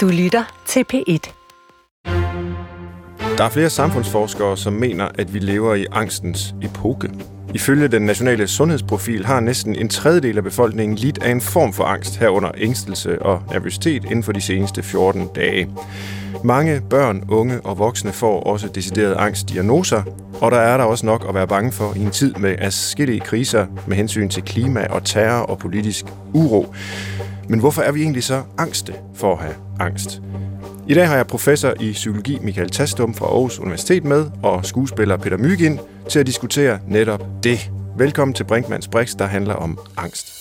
Du lytter til P1. Der er flere samfundsforskere, som mener, at vi lever i angstens epoke. Ifølge den nationale sundhedsprofil har næsten en tredjedel af befolkningen lidt af en form for angst herunder ængstelse og nervøsitet inden for de seneste 14 dage. Mange børn, unge og voksne får også deciderede angstdiagnoser, og der er der også nok at være bange for i en tid med adskillige kriser med hensyn til klima og terror og politisk uro. Men hvorfor er vi egentlig så angste for at have angst? I dag har jeg professor i psykologi Michael Tastum fra Aarhus Universitet med, og skuespiller Peter Mygind til at diskutere netop det. Velkommen til Brinkmanns Brix, der handler om angst.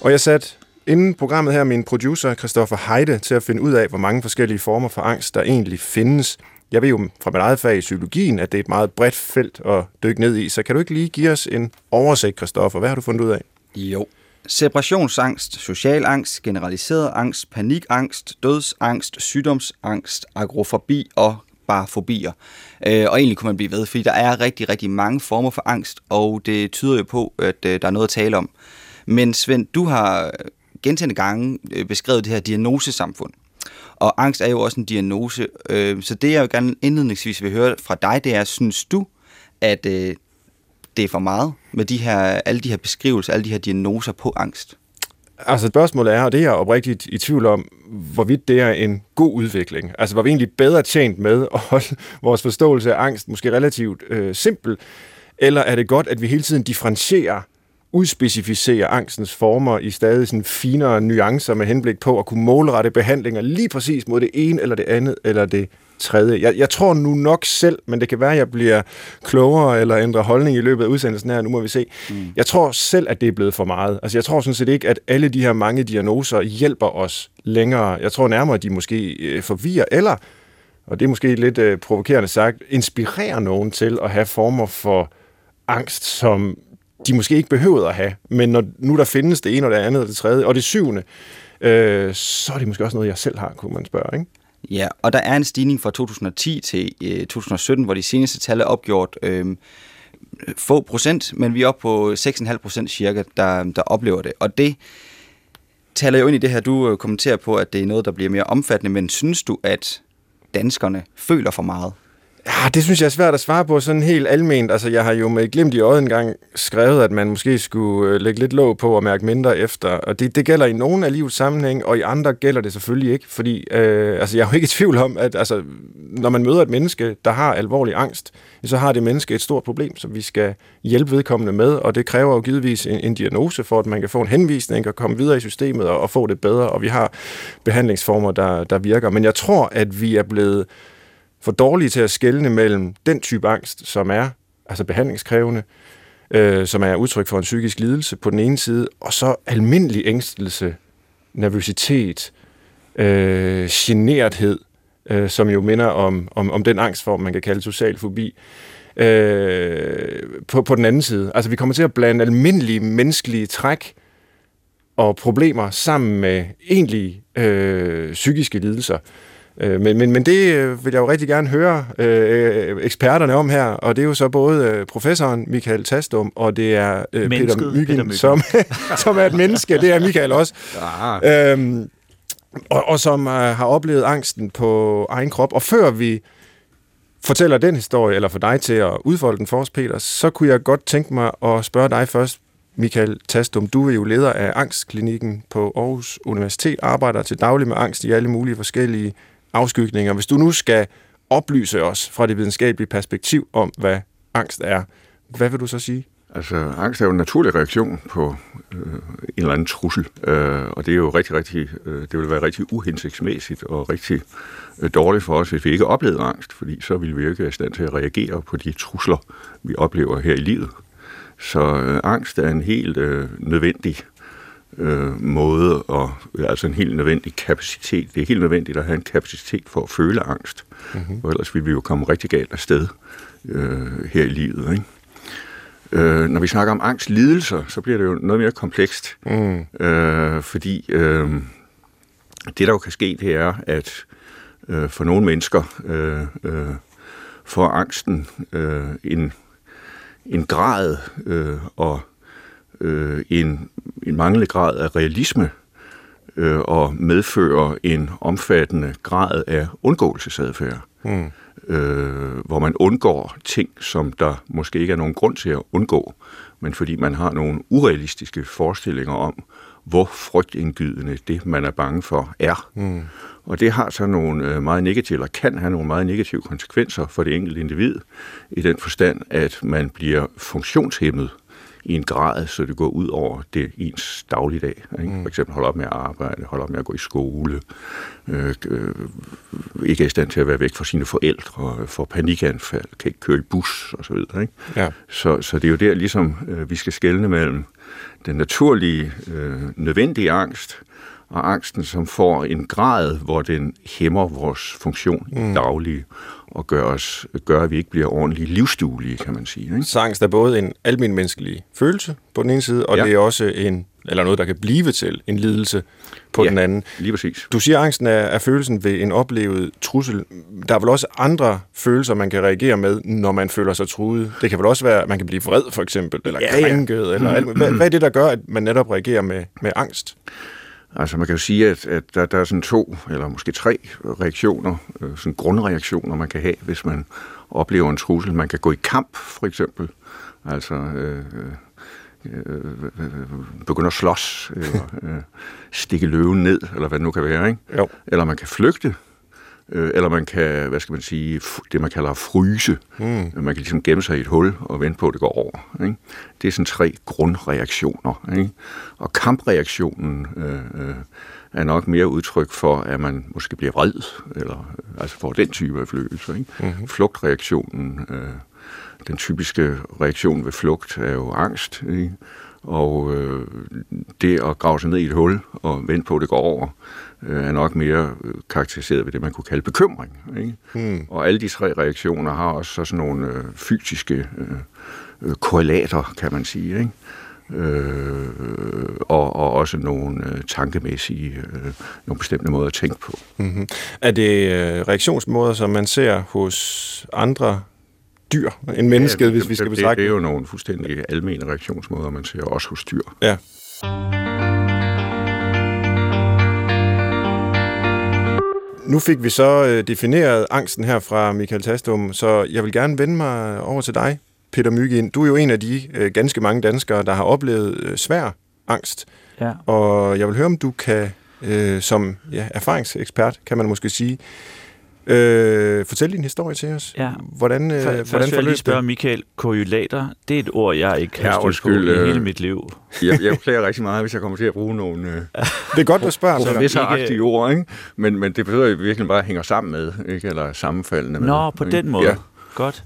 Og jeg satte inden programmet her min producer Christoffer Heide til at finde ud af, hvor mange forskellige former for angst, der egentlig findes. Jeg ved jo fra mit eget fag i psykologien, at det er et meget bredt felt at dykke ned i, så kan du ikke lige give os en oversigt, Christoffer? Hvad har du fundet ud af? Jo. Separationsangst, social angst, generaliseret angst, panikangst, dødsangst, sygdomsangst, agrofobi og bare fobier. Øh, og egentlig kunne man blive ved, fordi der er rigtig, rigtig mange former for angst, og det tyder jo på, at øh, der er noget at tale om. Men Svend, du har gentagende gange øh, beskrevet det her diagnosesamfund. Og angst er jo også en diagnose. Øh, så det, jeg jo gerne indledningsvis vil høre fra dig, det er, synes du, at øh, det er for meget med de her, alle de her beskrivelser, alle de her diagnoser på angst? Altså spørgsmålet er, og det er jeg oprigtigt i tvivl om, hvorvidt det er en god udvikling. Altså var vi egentlig bedre tjent med at holde vores forståelse af angst måske relativt øh, simpel, eller er det godt, at vi hele tiden differentierer udspecificere angstens former i stadig sådan finere nuancer med henblik på at kunne målrette behandlinger lige præcis mod det ene eller det andet eller det tredje. Jeg, jeg tror nu nok selv, men det kan være, at jeg bliver klogere eller ændrer holdning i løbet af udsendelsen her, nu må vi se. Mm. Jeg tror selv, at det er blevet for meget. Altså jeg tror sådan set ikke, at alle de her mange diagnoser hjælper os længere. Jeg tror nærmere, at de måske øh, forvirrer, eller, og det er måske lidt øh, provokerende sagt, inspirerer nogen til at have former for angst, som de måske ikke behøvede at have. Men når nu der findes det ene og det andet og det tredje og det syvende, øh, så er det måske også noget, jeg selv har, kunne man spørge, ikke? Ja, og der er en stigning fra 2010 til øh, 2017, hvor de seneste tal er opgjort øh, få procent, men vi er oppe på 6,5 procent cirka, der, der oplever det. Og det taler jo ind i det her, du øh, kommenterer på, at det er noget, der bliver mere omfattende, men synes du, at danskerne føler for meget? Ja, det synes jeg er svært at svare på sådan helt alment. Altså, jeg har jo med glimt i øjet engang skrevet, at man måske skulle øh, lægge lidt låg på og mærke mindre efter. Og det, det gælder i nogle af livets sammenhæng, og i andre gælder det selvfølgelig ikke. Fordi øh, altså, jeg er jo ikke i tvivl om, at altså, når man møder et menneske, der har alvorlig angst, så har det menneske et stort problem, som vi skal hjælpe vedkommende med. Og det kræver jo givetvis en, en diagnose for, at man kan få en henvisning og komme videre i systemet og, og få det bedre. Og vi har behandlingsformer, der, der virker. Men jeg tror, at vi er blevet for dårlige til at skelne mellem den type angst, som er altså behandlingskrævende, øh, som er udtryk for en psykisk lidelse på den ene side, og så almindelig ængstelse, nervøsitet, øh, generthed, øh, som jo minder om, om, om den angstform, man kan kalde social fobi, øh, på, på den anden side. Altså vi kommer til at blande almindelige menneskelige træk og problemer sammen med egentlige øh, psykiske lidelser. Øh, men, men, men det øh, vil jeg jo rigtig gerne høre øh, eksperterne om her, og det er jo så både øh, professoren Michael Tastum, og det er øh, Peter Myggen, som, som er et menneske, det er Michael også. Ja. Øhm, og, og som øh, har oplevet angsten på egen krop. Og før vi fortæller den historie, eller for dig til at udfolde den for os, Peter, så kunne jeg godt tænke mig at spørge dig først, Michael Tastum, du er jo leder af Angstklinikken på Aarhus Universitet, arbejder til daglig med angst i alle mulige forskellige afskygninger. Hvis du nu skal oplyse os fra det videnskabelige perspektiv om, hvad angst er, hvad vil du så sige? Altså, angst er jo en naturlig reaktion på øh, en eller anden trussel, øh, og det er jo rigtig, rigtig, øh, det vil være rigtig uhensigtsmæssigt og rigtig øh, dårligt for os, hvis vi ikke oplevede angst, fordi så ville vi jo ikke være i stand til at reagere på de trusler, vi oplever her i livet. Så øh, angst er en helt øh, nødvendig øh, måde, og altså en helt nødvendig kapacitet. Det er helt nødvendigt at have en kapacitet for at føle angst, mm-hmm. og ellers vil vi jo komme rigtig galt afsted øh, her i livet. Ikke? Øh, når vi snakker om angstlidelser, så bliver det jo noget mere komplekst, mm. øh, fordi øh, det, der jo kan ske, det er, at øh, for nogle mennesker øh, øh, får angsten øh, en, en grad øh, og øh, en, en manglende grad af realisme øh, og medfører en omfattende grad af undgåelsesadfærd. Mm. Øh, hvor man undgår ting, som der måske ikke er nogen grund til at undgå, men fordi man har nogle urealistiske forestillinger om, hvor frygtindgydende det, man er bange for, er. Mm. Og det har så nogle øh, meget negative, eller kan have nogle meget negative konsekvenser for det enkelte individ, i den forstand, at man bliver funktionshæmmet i en grad, så det går ud over det ens dagligdag. Ikke? Mm. For eksempel holde op med at arbejde, holde op med at gå i skole, øh, øh, ikke er i stand til at være væk fra sine forældre, får panikanfald, kan ikke køre i bus osv. Ikke? Ja. Så, så det er jo der, ligesom øh, vi skal skelne mellem den naturlige, øh, nødvendige angst, og angsten, som får en grad, hvor den hæmmer vores funktion mm. i daglige, og gør, os, gør, at vi ikke bliver ordentligt livsduelige, kan man sige. Ikke? Så angst er både en almindelig menneskelig følelse på den ene side, og ja. det er også en, eller noget, der kan blive til en lidelse på ja, den anden. lige præcis. Du siger, at angsten er, er følelsen ved en oplevet trussel. Der er vel også andre følelser, man kan reagere med, når man føler sig truet. Det kan vel også være, at man kan blive vred, for eksempel, eller ja, krænket, ja. eller alt. Hvad, hvad er det, der gør, at man netop reagerer med, med angst? Altså man kan jo sige, at, at der, der er sådan to, eller måske tre reaktioner, øh, sådan grundreaktioner, man kan have, hvis man oplever en trussel. Man kan gå i kamp, for eksempel. Altså øh, øh, begynde at slås, eller øh, stikke løven ned, eller hvad det nu kan være. Ikke? Jo. Eller man kan flygte, øh, eller man kan, hvad skal man sige, det man kalder fryse. Mm. Man kan ligesom gemme sig i et hul og vente på, at det går over. Ikke? Det er sådan tre grundreaktioner. Ikke? Og kampreaktionen øh, øh, er nok mere udtryk for, at man måske bliver vred, eller altså får den type af følelse. Ikke? Mm-hmm. Flugtreaktionen, øh, den typiske reaktion ved flugt er jo angst. Ikke? Og øh, det at grave sig ned i et hul og vente på, at det går over, øh, er nok mere øh, karakteriseret ved det, man kunne kalde bekymring. Ikke? Hmm. Og alle de tre reaktioner har også sådan nogle øh, fysiske øh, øh, korrelater, kan man sige. Ikke? Øh, og, og også nogle øh, tankemæssige, øh, nogle bestemte måder at tænke på. Mm-hmm. Er det øh, reaktionsmåder, som man ser hos andre dyr end mennesket, ja, hvis vi skal betragte det? Det er jo nogle fuldstændig almindelige reaktionsmåder, man ser også hos dyr. Ja. Nu fik vi så øh, defineret angsten her fra Michael Tastum, så jeg vil gerne vende mig over til dig, Peter Myggen. Du er jo en af de øh, ganske mange danskere, der har oplevet øh, svær angst. Ja. Og jeg vil høre, om du kan, øh, som ja, erfaringsekspert, kan man måske sige, Øh, fortæl din historie til os. Ja. Hvordan, øh, hvordan Først vil jeg lige spørge Michael, korrelater, det er et ord, jeg ikke har ja, undskyld, på i hele øh, mit liv. Jeg, jeg beklager rigtig meget, hvis jeg kommer til at bruge nogle... Øh, det er godt, du spørger. Så visse ikke... ord, ikke? Men, men det betyder virkelig bare, at hænger sammen med, ikke? eller sammenfaldende med. Nå, på ikke? den måde. Ja. Godt.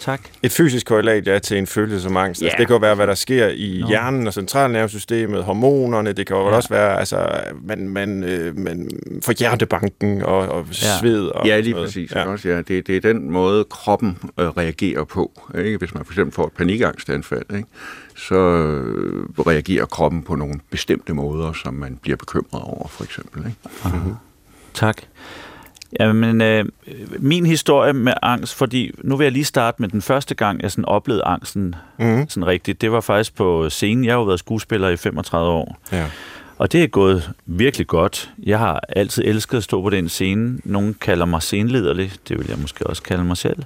Tak. Et fysisk korrelat ja, til en følelse som angst. Yeah. Altså, det kan jo være, hvad der sker i no. hjernen og centralnervesystemet, hormonerne. Det kan jo ja. også være, altså, man, man, øh, man får hjertebanken og, og ja. sved. Og ja, lige præcis. Ja. Også, ja. Det, det er den måde, kroppen øh, reagerer på. Ikke? Hvis man for eksempel får et panikangstanfald, ikke? så øh, reagerer kroppen på nogle bestemte måder, som man bliver bekymret over, for eksempel. Ikke? Mm-hmm. Tak. Jamen, øh, min historie med angst, fordi nu vil jeg lige starte med den første gang, jeg sådan oplevede angsten mm. sådan rigtigt. Det var faktisk på scenen. Jeg har jo været skuespiller i 35 år. Ja. Og det er gået virkelig godt. Jeg har altid elsket at stå på den scene. Nogle kalder mig scenelederlig. Det vil jeg måske også kalde mig selv.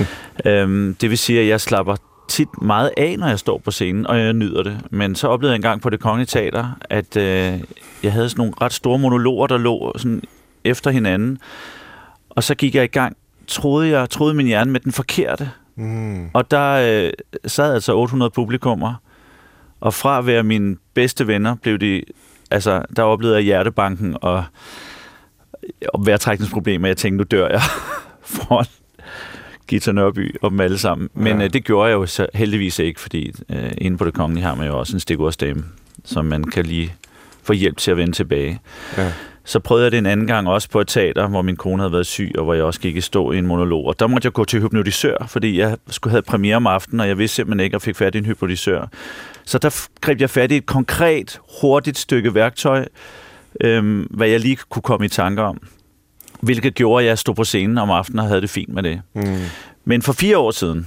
øhm, det vil sige, at jeg slapper tit meget af, når jeg står på scenen, og jeg nyder det. Men så oplevede jeg engang på det Kongelige Teater, at øh, jeg havde sådan nogle ret store monologer, der lå sådan efter hinanden. Og så gik jeg i gang, troede jeg, troede min hjerne med den forkerte. Mm. Og der øh, sad altså 800 publikummer, og fra at være mine bedste venner, blev de, altså, der oplevede jeg hjertebanken og, og vejrtrækningsproblemer. Jeg tænkte, nu dør jeg foran Gita Nørby og dem alle sammen. Men ja. øh, det gjorde jeg jo så heldigvis ikke, fordi øh, inde på det kongelige har man jo også en stikordsdame, som man kan lige få hjælp til at vende tilbage. Ja. Så prøvede jeg det en anden gang også på et teater, hvor min kone havde været syg, og hvor jeg også gik i stå i en monolog. Og der måtte jeg gå til hypnotisør, fordi jeg skulle have premiere om aftenen, og jeg vidste simpelthen ikke, at jeg fik fat i en hypnotisør. Så der greb jeg fat i et konkret, hurtigt stykke værktøj, øhm, hvad jeg lige kunne komme i tanker om. Hvilket gjorde, at jeg stod på scenen om aftenen og havde det fint med det. Mm. Men for fire år siden,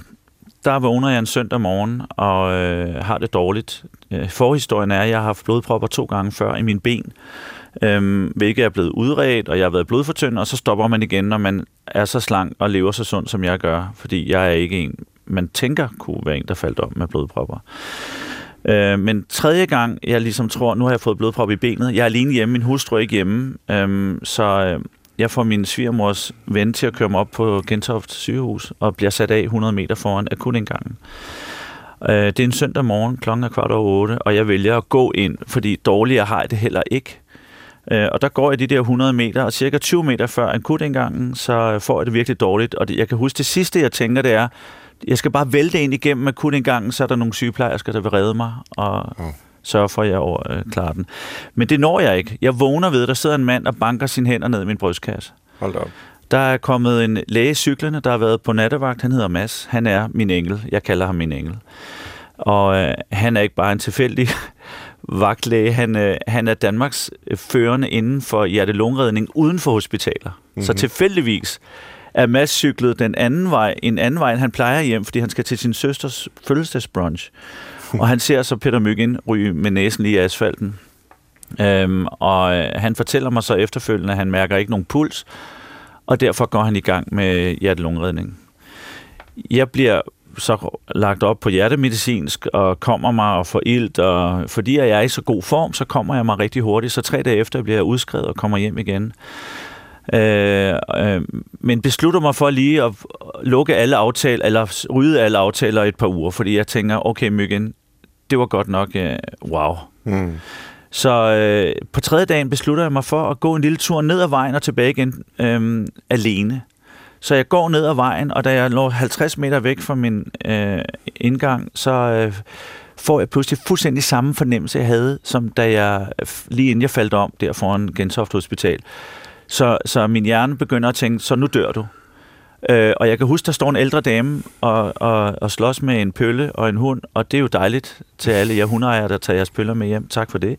der vågner jeg en søndag morgen og øh, har det dårligt. Øh, forhistorien er, at jeg har haft blodpropper to gange før i mine ben, øh, hvilket er blevet udredt, og jeg har været blodfortyndet, og så stopper man igen, når man er så slank og lever så sundt, som jeg gør, fordi jeg er ikke en, man tænker kunne være en, der faldt om med blodpropper. Øh, men tredje gang, jeg ligesom tror, nu har jeg fået blodprop i benet, jeg er alene hjemme, min hustru er ikke hjemme, øh, så øh, jeg får min svigermors ven til at køre mig op på Gentoft sygehus og bliver sat af 100 meter foran akutindgangen. Øh, det er en søndag morgen, klokken er kvart over otte, og jeg vælger at gå ind, fordi dårligere har jeg det heller ikke. Øh, og der går jeg de der 100 meter, og cirka 20 meter før akutindgangen, så får jeg det virkelig dårligt. Og det, jeg kan huske, det sidste, jeg tænker, det er, jeg skal bare vælte ind igennem akutindgangen, så er der nogle sygeplejersker, der vil redde mig. Og, oh sørge for, at jeg over, øh, klarer den. Men det når jeg ikke. Jeg vågner ved, at der sidder en mand og banker sine hænder ned i min brystkasse. Hold op. Der er kommet en læge cyklerne, der har været på nattevagt. Han hedder Mads. Han er min engel. Jeg kalder ham min engel. Og øh, han er ikke bare en tilfældig vagtlæge. Han, øh, han er Danmarks førende inden for hjertelungredning uden for hospitaler. Mm-hmm. Så tilfældigvis er Mads cyklet den anden vej, en anden vej, end han plejer hjem, fordi han skal til sin søsters fødselsdagsbrunch og han ser så Peter Myggen ryge med næsen lige i asfalten. Øhm, og øh, han fortæller mig så efterfølgende, at han mærker ikke nogen puls, og derfor går han i gang med hjertelungredning. Jeg bliver så lagt op på hjertemedicinsk og kommer mig og får ilt, og fordi jeg er i så god form, så kommer jeg mig rigtig hurtigt, så tre dage efter bliver jeg udskrevet og kommer hjem igen. Øh, øh, men beslutter mig for lige at lukke alle aftaler, eller rydde alle aftaler et par uger, fordi jeg tænker, okay Myggen, det var godt nok øh, wow. Mm. Så øh, på tredje dagen beslutter jeg mig for at gå en lille tur ned ad vejen og tilbage igen øh, alene. Så jeg går ned ad vejen, og da jeg når 50 meter væk fra min øh, indgang, så øh, får jeg pludselig fuldstændig samme fornemmelse, jeg havde, som da jeg lige inden jeg faldt om der foran Gentofte Hospital. Så, så min hjerne begynder at tænke, så nu dør du. Øh, og jeg kan huske, der står en ældre dame og, og, og slås med en pølle og en hund, og det er jo dejligt til alle jer hundeejere, der tager jeres pøller med hjem. Tak for det.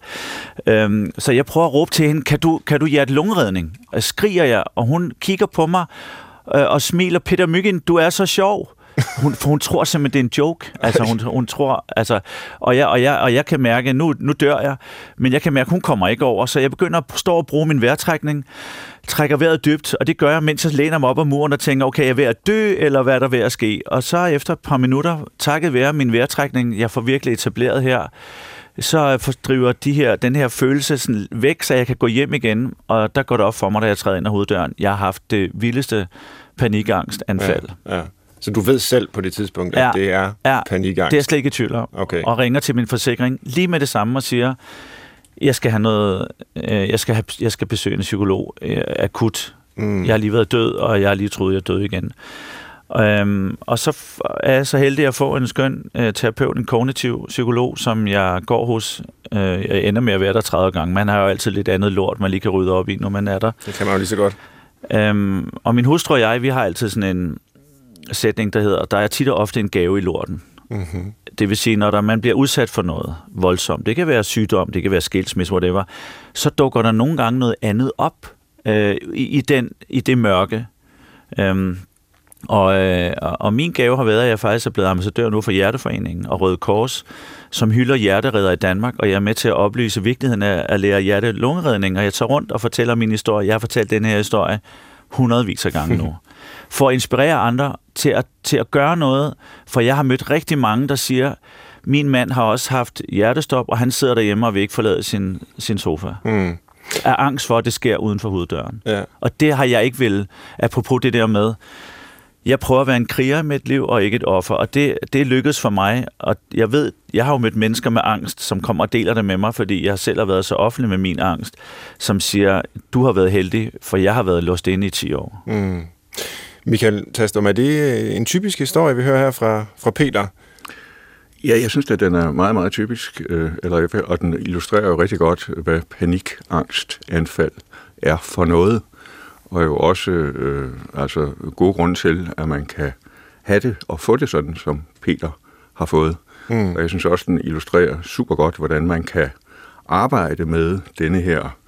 Øhm, så jeg prøver at råbe til hende, kan du, kan du hjerte lungredning? Og skriger jeg, og hun kigger på mig øh, og smiler, Peter Myggen, du er så sjov hun, for hun tror simpelthen, det er en joke. Altså, hun, hun tror, altså, og, jeg, og, jeg, og jeg kan mærke, nu, nu dør jeg, men jeg kan mærke, hun kommer ikke over, så jeg begynder at stå og bruge min vejrtrækning, trækker vejret dybt, og det gør jeg, mens jeg læner mig op ad muren og tænker, okay, jeg er ved at dø, eller hvad er der ved at ske? Og så efter et par minutter, takket være min vejrtrækning, jeg får virkelig etableret her, så fordriver de her, den her følelse sådan væk, så jeg kan gå hjem igen, og der går det op for mig, da jeg træder ind ad hoveddøren. Jeg har haft det vildeste panikangstanfald. Ja, ja. Så du ved selv på det tidspunkt, at ja, det er ja, panikangst? det er jeg slet ikke i tvivl om. Okay. Og ringer til min forsikring lige med det samme og siger, jeg skal have noget, øh, jeg, skal have, jeg skal besøge en psykolog øh, akut. Mm. Jeg har lige været død, og jeg har lige troet, jeg er død igen. Øhm, og så er jeg så heldig at få en skøn øh, terapeut, en kognitiv psykolog, som jeg går hos. Øh, jeg ender med at være der 30 gange. Man har jo altid lidt andet lort, man lige kan rydde op i, når man er der. Det kan man jo lige så godt. Øhm, og min hustru og jeg, vi har altid sådan en, sætning, der hedder, der er tit og ofte en gave i lorten. Mm-hmm. Det vil sige, når der, man bliver udsat for noget voldsomt, det kan være sygdom, det kan være skilsmisse, whatever, så dukker der nogle gange noget andet op øh, i, i, den, i det mørke. Øhm, og, øh, og min gave har været, at jeg faktisk er blevet ambassadør nu for Hjerteforeningen og Røde Kors, som hylder hjerteredder i Danmark, og jeg er med til at oplyse vigtigheden af at lære hjerte-lungeredning, og jeg tager rundt og fortæller min historie. Jeg har fortalt den her historie hundredvis af gange nu. for at inspirere andre til at, til at gøre noget. For jeg har mødt rigtig mange, der siger, min mand har også haft hjertestop, og han sidder derhjemme og vil ikke forlade sin, sin sofa. Mm. Er angst for, at det sker uden for hoveddøren. Ja. Og det har jeg ikke vil, apropos det der med, jeg prøver at være en kriger med et liv og ikke et offer, og det, det lykkedes for mig, og jeg ved, jeg har jo mødt mennesker med angst, som kommer og deler det med mig, fordi jeg selv har været så offentlig med min angst, som siger, du har været heldig, for jeg har været låst inde i 10 år. Mm. Michael Tastum, er det en typisk historie, vi hører her fra, fra Peter? Ja, jeg synes, at den er meget, meget typisk, øh, eller, og den illustrerer jo rigtig godt, hvad panikangstanfald er for noget, og jo også øh, altså, gode grunde til, at man kan have det og få det sådan, som Peter har fået. Mm. Og jeg synes også, den illustrerer super godt, hvordan man kan arbejde med denne her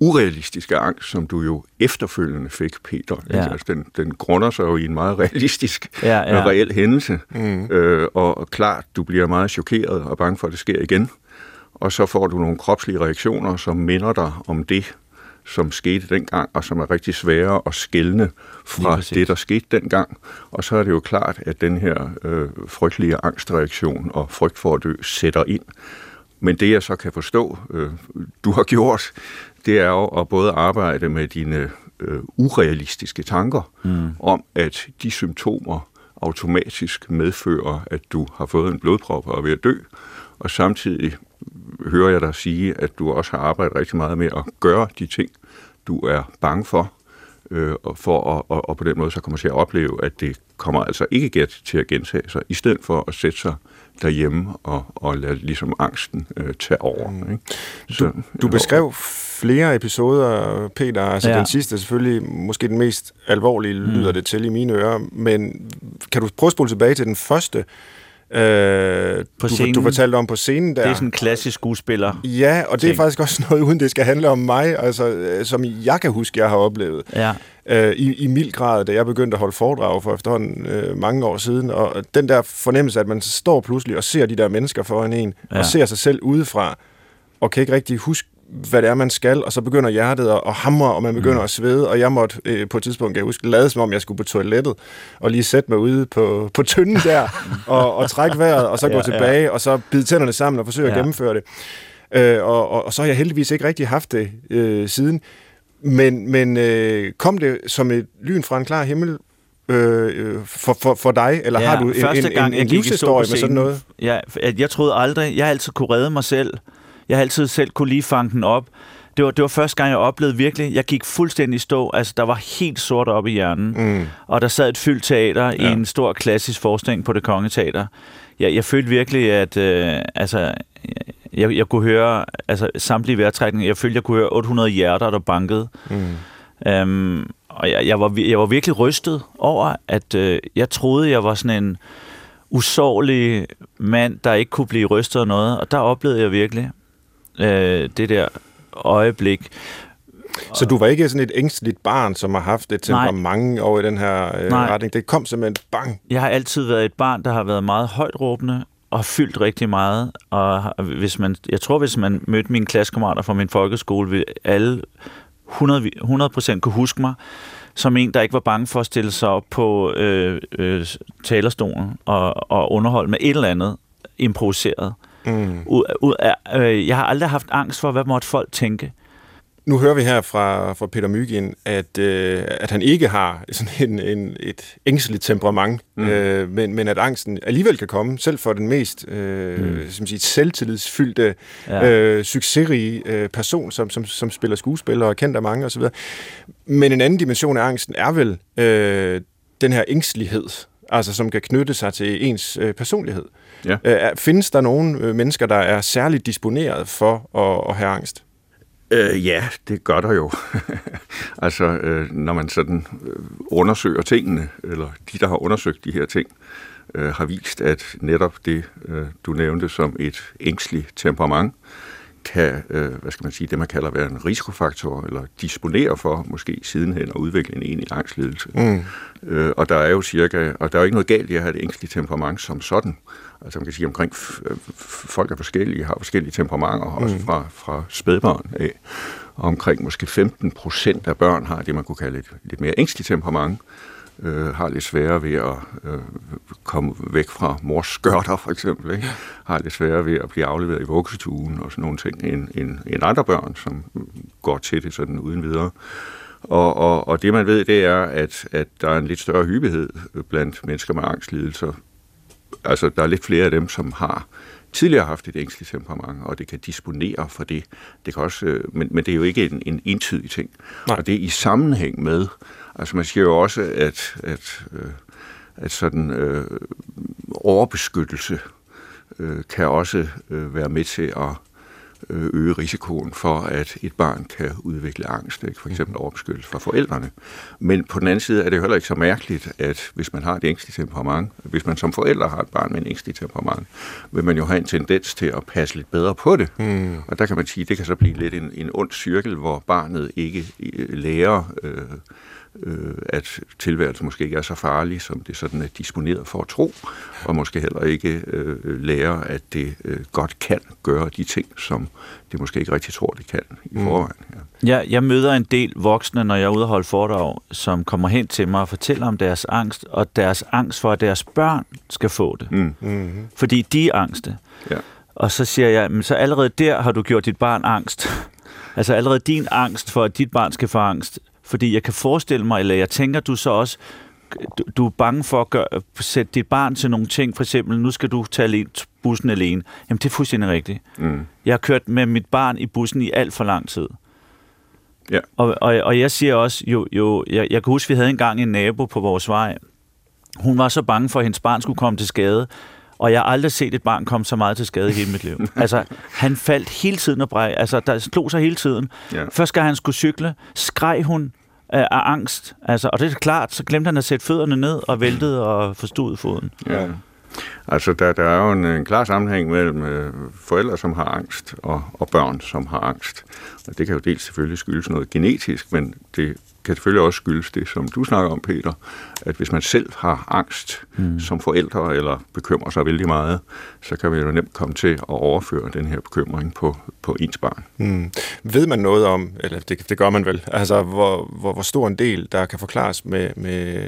urealistiske angst, som du jo efterfølgende fik, Peter. Ja. Altså, den, den grunder sig jo i en meget realistisk ja, ja. reel hændelse. Mm. Øh, og, og klart, du bliver meget chokeret og bange for, at det sker igen. Og så får du nogle kropslige reaktioner, som minder dig om det, som skete dengang, og som er rigtig svære at skælne fra det, der skete dengang. Og så er det jo klart, at den her øh, frygtelige angstreaktion og frygt for at dø sætter ind. Men det, jeg så kan forstå, øh, du har gjort, det er jo at både arbejde med dine øh, urealistiske tanker mm. om, at de symptomer automatisk medfører, at du har fået en blodprop og er ved at dø, og samtidig hører jeg dig sige, at du også har arbejdet rigtig meget med at gøre de ting, du er bange for, øh, for at, og, og på den måde så kommer til at opleve, at det kommer altså ikke gæt til at gentage sig, i stedet for at sætte sig derhjemme og, og lade ligesom angsten øh, tage over. Mm. Ikke? Så, du, du beskrev flere episoder, Peter. Altså ja. den sidste er selvfølgelig måske den mest alvorlige, lyder mm. det til i mine ører. Men kan du prøve at spole tilbage til den første, Øh, på du, scenen. du fortalte om på scenen der. Det er sådan en klassisk skuespiller. Ja, og det ting. er faktisk også noget, uden det skal handle om mig, altså, øh, som jeg kan huske, jeg har oplevet. Ja. Øh, i, I mild grad, da jeg begyndte at holde foredrag for efterhånden øh, mange år siden. Og den der fornemmelse, at man står pludselig og ser de der mennesker foran en, ja. og ser sig selv udefra, og kan ikke rigtig huske, hvad det er, man skal, og så begynder hjertet at, at hamre, og man begynder mm. at svede, og jeg måtte øh, på et tidspunkt, jeg huske, lade som om, jeg skulle på toilettet, og lige sætte mig ude på, på tynden der, og, og trække vejret, og så gå ja, tilbage, ja. og så bide tænderne sammen og forsøge ja. at gennemføre det. Øh, og, og, og så har jeg heldigvis ikke rigtig haft det øh, siden. Men, men øh, kom det som et lyn fra en klar himmel øh, for, for, for dig, eller ja, har du en, en, en, en livshistorie med sådan noget? Ja, jeg troede aldrig, jeg altid kunne redde mig selv, jeg har altid selv kunne lige fange den op. Det var, det var første gang, jeg oplevede virkelig, jeg gik fuldstændig i stå. Altså, der var helt sort op i hjernen. Mm. Og der sad et fyldt teater ja. i en stor klassisk forestilling på det kongeteater. Jeg, jeg følte virkelig, at øh, altså, jeg, jeg kunne høre altså, samtlige vejrtrækninger. Jeg følte, jeg kunne høre 800 hjerter, der bankede. Mm. Øhm, og jeg, jeg, var, jeg var virkelig rystet over, at øh, jeg troede, jeg var sådan en usårlig mand, der ikke kunne blive rystet af noget. Og der oplevede jeg virkelig, øh, det der øjeblik. Så du var ikke sådan et ængsteligt barn, som har haft et temperament over i den her øh, retning? Det kom simpelthen bang? Jeg har altid været et barn, der har været meget højt råbende og fyldt rigtig meget. Og hvis man, jeg tror, hvis man mødte mine klassekammerater fra min folkeskole, ville alle 100, 100% kunne huske mig som en, der ikke var bange for at stille sig op på øh, øh, talerstolen og, og underholde med et eller andet improviseret. Mm. Ud, ud, øh, jeg har aldrig haft angst for, hvad måtte folk tænke. Nu hører vi her fra, fra Peter Myggen, at, øh, at han ikke har sådan en, en, et ængsteligt temperament, mm. øh, men, men at angsten alligevel kan komme, selv for den mest øh, mm. som siger, selvtillidsfyldte, ja. øh, succesrige øh, person, som, som, som spiller skuespiller og kendt af mange osv. Men en anden dimension af angsten er vel øh, den her ængstelighed, altså som kan knytte sig til ens øh, personlighed. Ja. Øh, findes der nogle øh, mennesker, der er særligt disponeret for at, at have angst? Øh, ja, det gør der jo. altså, øh, når man sådan øh, undersøger tingene, eller de, der har undersøgt de her ting, øh, har vist, at netop det, øh, du nævnte som et ængstligt temperament, kan, øh, hvad skal man sige, det man kalder være en risikofaktor, eller disponere for måske sidenhen at udvikle en egentlig angstledelse. Mm. Øh, og der er jo cirka, og der er jo ikke noget galt i at have et ængstligt temperament som sådan. Altså man kan sige omkring, folk er forskellige, har forskellige temperamenter, mm. også fra, fra spædbørn af. Og omkring måske 15 procent af børn har det, man kunne kalde et lidt mere ængstligt temperament øh, har lidt sværere ved at øh, komme væk fra mors skørter, for eksempel. Ikke? Har lidt sværere ved at blive afleveret i vuggestugen og sådan nogle ting, end, end, end andre børn, som går til det sådan uden videre. Og, og, og det man ved, det er, at, at der er en lidt større hyppighed blandt mennesker med angstlidelser. Altså, der er lidt flere af dem, som har tidligere haft et ængstligt temperament, og det kan disponere for det. det kan også, øh, men, men det er jo ikke en, en entydig ting. Nej. Og det er i sammenhæng med, altså man siger jo også, at, at, øh, at sådan øh, overbeskyttelse øh, kan også øh, være med til at øh, øge risikoen for, at et barn kan udvikle angst, ikke? for eksempel overbeskyttelse fra forældrene. Men på den anden side er det heller ikke så mærkeligt, at hvis man har et ængstligt temperament, hvis man som forælder har et barn med en ængstelig temperament, vil man jo have en tendens til at passe lidt bedre på det. Mm. Og der kan man sige, at det kan så blive lidt en, en ond cirkel, hvor barnet ikke øh, lærer øh, øh, at tilværelsen måske ikke er så farlig, som det sådan er disponeret for at tro, og måske heller ikke øh, lærer, at det øh, godt kan gøre de ting, som det måske ikke rigtig tror, det kan i mm. forvejen. Ja. Ja, jeg møder en del voksne, når jeg er ude og holde foredrag, som kommer hen til mig og fortæller om deres angst, og deres angst for, at deres børn skal få det. Mm. Mm-hmm. Fordi de er angste. Ja. Og så siger jeg, men så allerede der har du gjort dit barn angst. altså allerede din angst for, at dit barn skal få angst, fordi jeg kan forestille mig, eller jeg tænker, du så også, du, du er bange for at gøre, sætte dit barn til nogle ting, for eksempel, nu skal du tage alene, bussen alene. Jamen, det er fuldstændig rigtigt. Mm. Jeg har kørt med mit barn i bussen i alt for lang tid. Ja. Og, og, og jeg siger også, jo, jo jeg, jeg kan huske, vi havde engang en nabo på vores vej. Hun var så bange for, at hendes barn skulle komme til skade, og jeg har aldrig set et barn komme så meget til skade i hele mit liv. altså, han faldt hele tiden og brej. Altså, der slog sig hele tiden. Ja. Først gang han skulle cykle, skreg hun af angst. Altså, og det er klart, så glemte han at sætte fødderne ned og væltede og forstod foden. Ja. Altså, der, der er jo en, en klar sammenhæng mellem øh, forældre, som har angst, og, og børn, som har angst. Og det kan jo dels selvfølgelig skyldes noget genetisk, men det kan selvfølgelig også skyldes det, som du snakker om, Peter, at hvis man selv har angst mm. som forældre, eller bekymrer sig vældig meget, så kan vi jo nemt komme til at overføre den her bekymring på, på ens barn. Mm. Ved man noget om, eller det, det gør man vel, altså hvor, hvor, hvor stor en del, der kan forklares med, med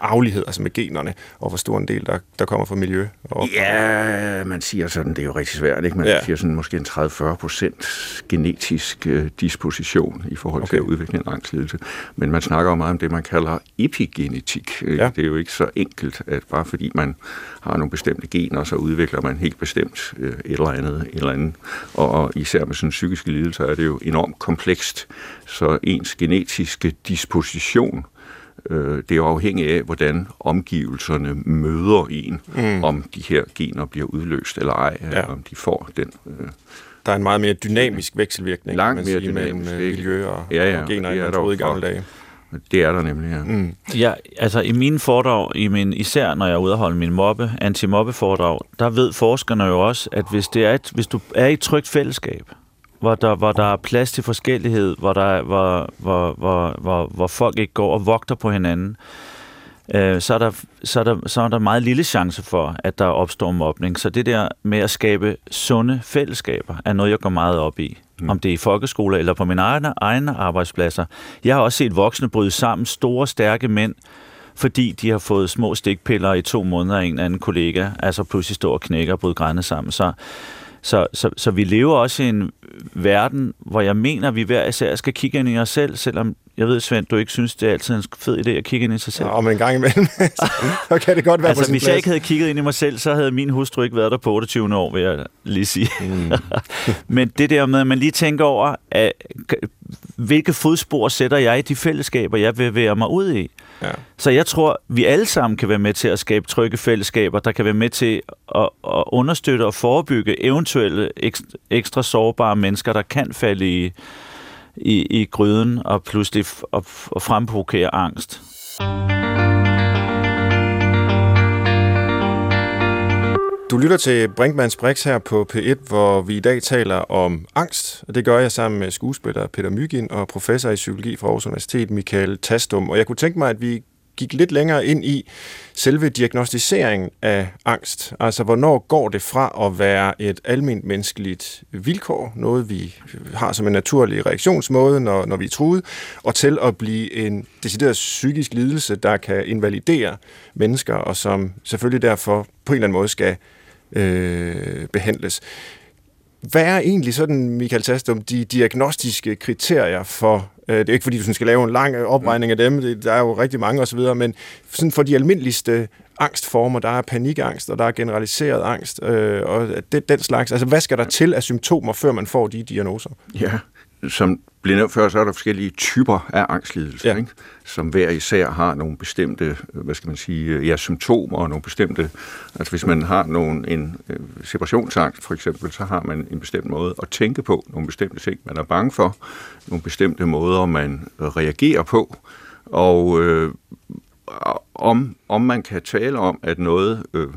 aflighed, altså med generne, og hvor stor en del, der, der kommer fra miljø? Og ja, man siger sådan, det er jo rigtig svært, ikke? Man ja. siger sådan måske en 30-40 procent genetisk uh, disposition i forhold okay. til at udvikle en angstlidelse. Men man snakker jo meget om det, man kalder epigenetik. Ja. Det er jo ikke så enkelt, at bare fordi man har nogle bestemte gener, så udvikler man helt bestemt øh, et eller andet. Et eller andet. Og især med sådan psykiske lidelser er det jo enormt komplekst. Så ens genetiske disposition øh, det er jo afhængigt af, hvordan omgivelserne møder en, mm. om de her gener bliver udløst eller ej, ja. om de får den øh, der er en meget mere dynamisk vekselvirkning Langt mere sige, dynamisk, mellem øh, miljø og, ja, ja, og gener, end man troede i gamle dage. Det er der nemlig, ja. Mm. Ja, altså i mine foredrag, i min, især når jeg er ude og holde min mobbe, anti-mobbe-foredrag, der ved forskerne jo også, at hvis, det er et, hvis du er i et trygt fællesskab, hvor der, hvor der er plads til forskellighed, hvor, der, hvor, hvor, hvor, hvor, hvor folk ikke går og vogter på hinanden, øh, så, er der, så, er der, så er der meget lille chance for, at der opstår mobning. Så det der med at skabe sunde fællesskaber, er noget, jeg går meget op i. Mm. Om det er i folkeskoler eller på mine egne, egne arbejdspladser. Jeg har også set voksne bryde sammen, store, stærke mænd, fordi de har fået små stikpiller i to måneder af en anden kollega, altså pludselig står og knækker og bryder grænne sammen. Så, så, så, så vi lever også i en verden, hvor jeg mener, at vi hver især skal kigge ind i os selv, selvom jeg ved, Svend, du ikke synes, det er altid en fed idé at kigge ind i sig selv. Ja, men en gang imellem, så kan det godt være altså, på sin hvis plads. jeg ikke havde kigget ind i mig selv, så havde min hustru ikke været der på 28 år, vil jeg lige sige. Mm. men det der med, at man lige tænker over, at, hvilke fodspor sætter jeg i de fællesskaber, jeg vil være mig ud i. Ja. Så jeg tror, vi alle sammen kan være med til at skabe trygge fællesskaber, der kan være med til at, at understøtte og forebygge eventuelle ekstra sårbare mennesker, der kan falde i i, i gryden og pludselig f- og, og fremprovokere angst. Du lytter til Brinkmanns Brix her på P1, hvor vi i dag taler om angst, og det gør jeg sammen med skuespiller Peter Mygin og professor i psykologi fra Aarhus Universitet Michael Tastum. Og jeg kunne tænke mig, at vi gik lidt længere ind i selve diagnostiseringen af angst. Altså, hvornår går det fra at være et almindeligt menneskeligt vilkår, noget vi har som en naturlig reaktionsmåde, når, når vi er truet, og til at blive en decideret psykisk lidelse, der kan invalidere mennesker, og som selvfølgelig derfor på en eller anden måde skal øh, behandles. Hvad er egentlig sådan, Michael Tastum, de diagnostiske kriterier for, Øh, det er ikke fordi, du sådan skal lave en lang øh, opregning af dem, det, der er jo rigtig mange osv., men sådan for de almindeligste angstformer, der er panikangst, og der er generaliseret angst, øh, og det, den slags. Altså, hvad skal der til af symptomer, før man får de diagnoser? Ja, som blev nævnt før, så er der forskellige typer af angstlidelse, Ja. ikke? som hver især har nogle bestemte, øh, hvad skal man sige, ja, symptomer og nogle bestemte, altså hvis man har nogle, en øh, separationsangst for eksempel, så har man en bestemt måde at tænke på, nogle bestemte ting, man er bange for, nogle bestemte måder, man øh, reagerer på, og øh, om, om man kan tale om, at noget øh,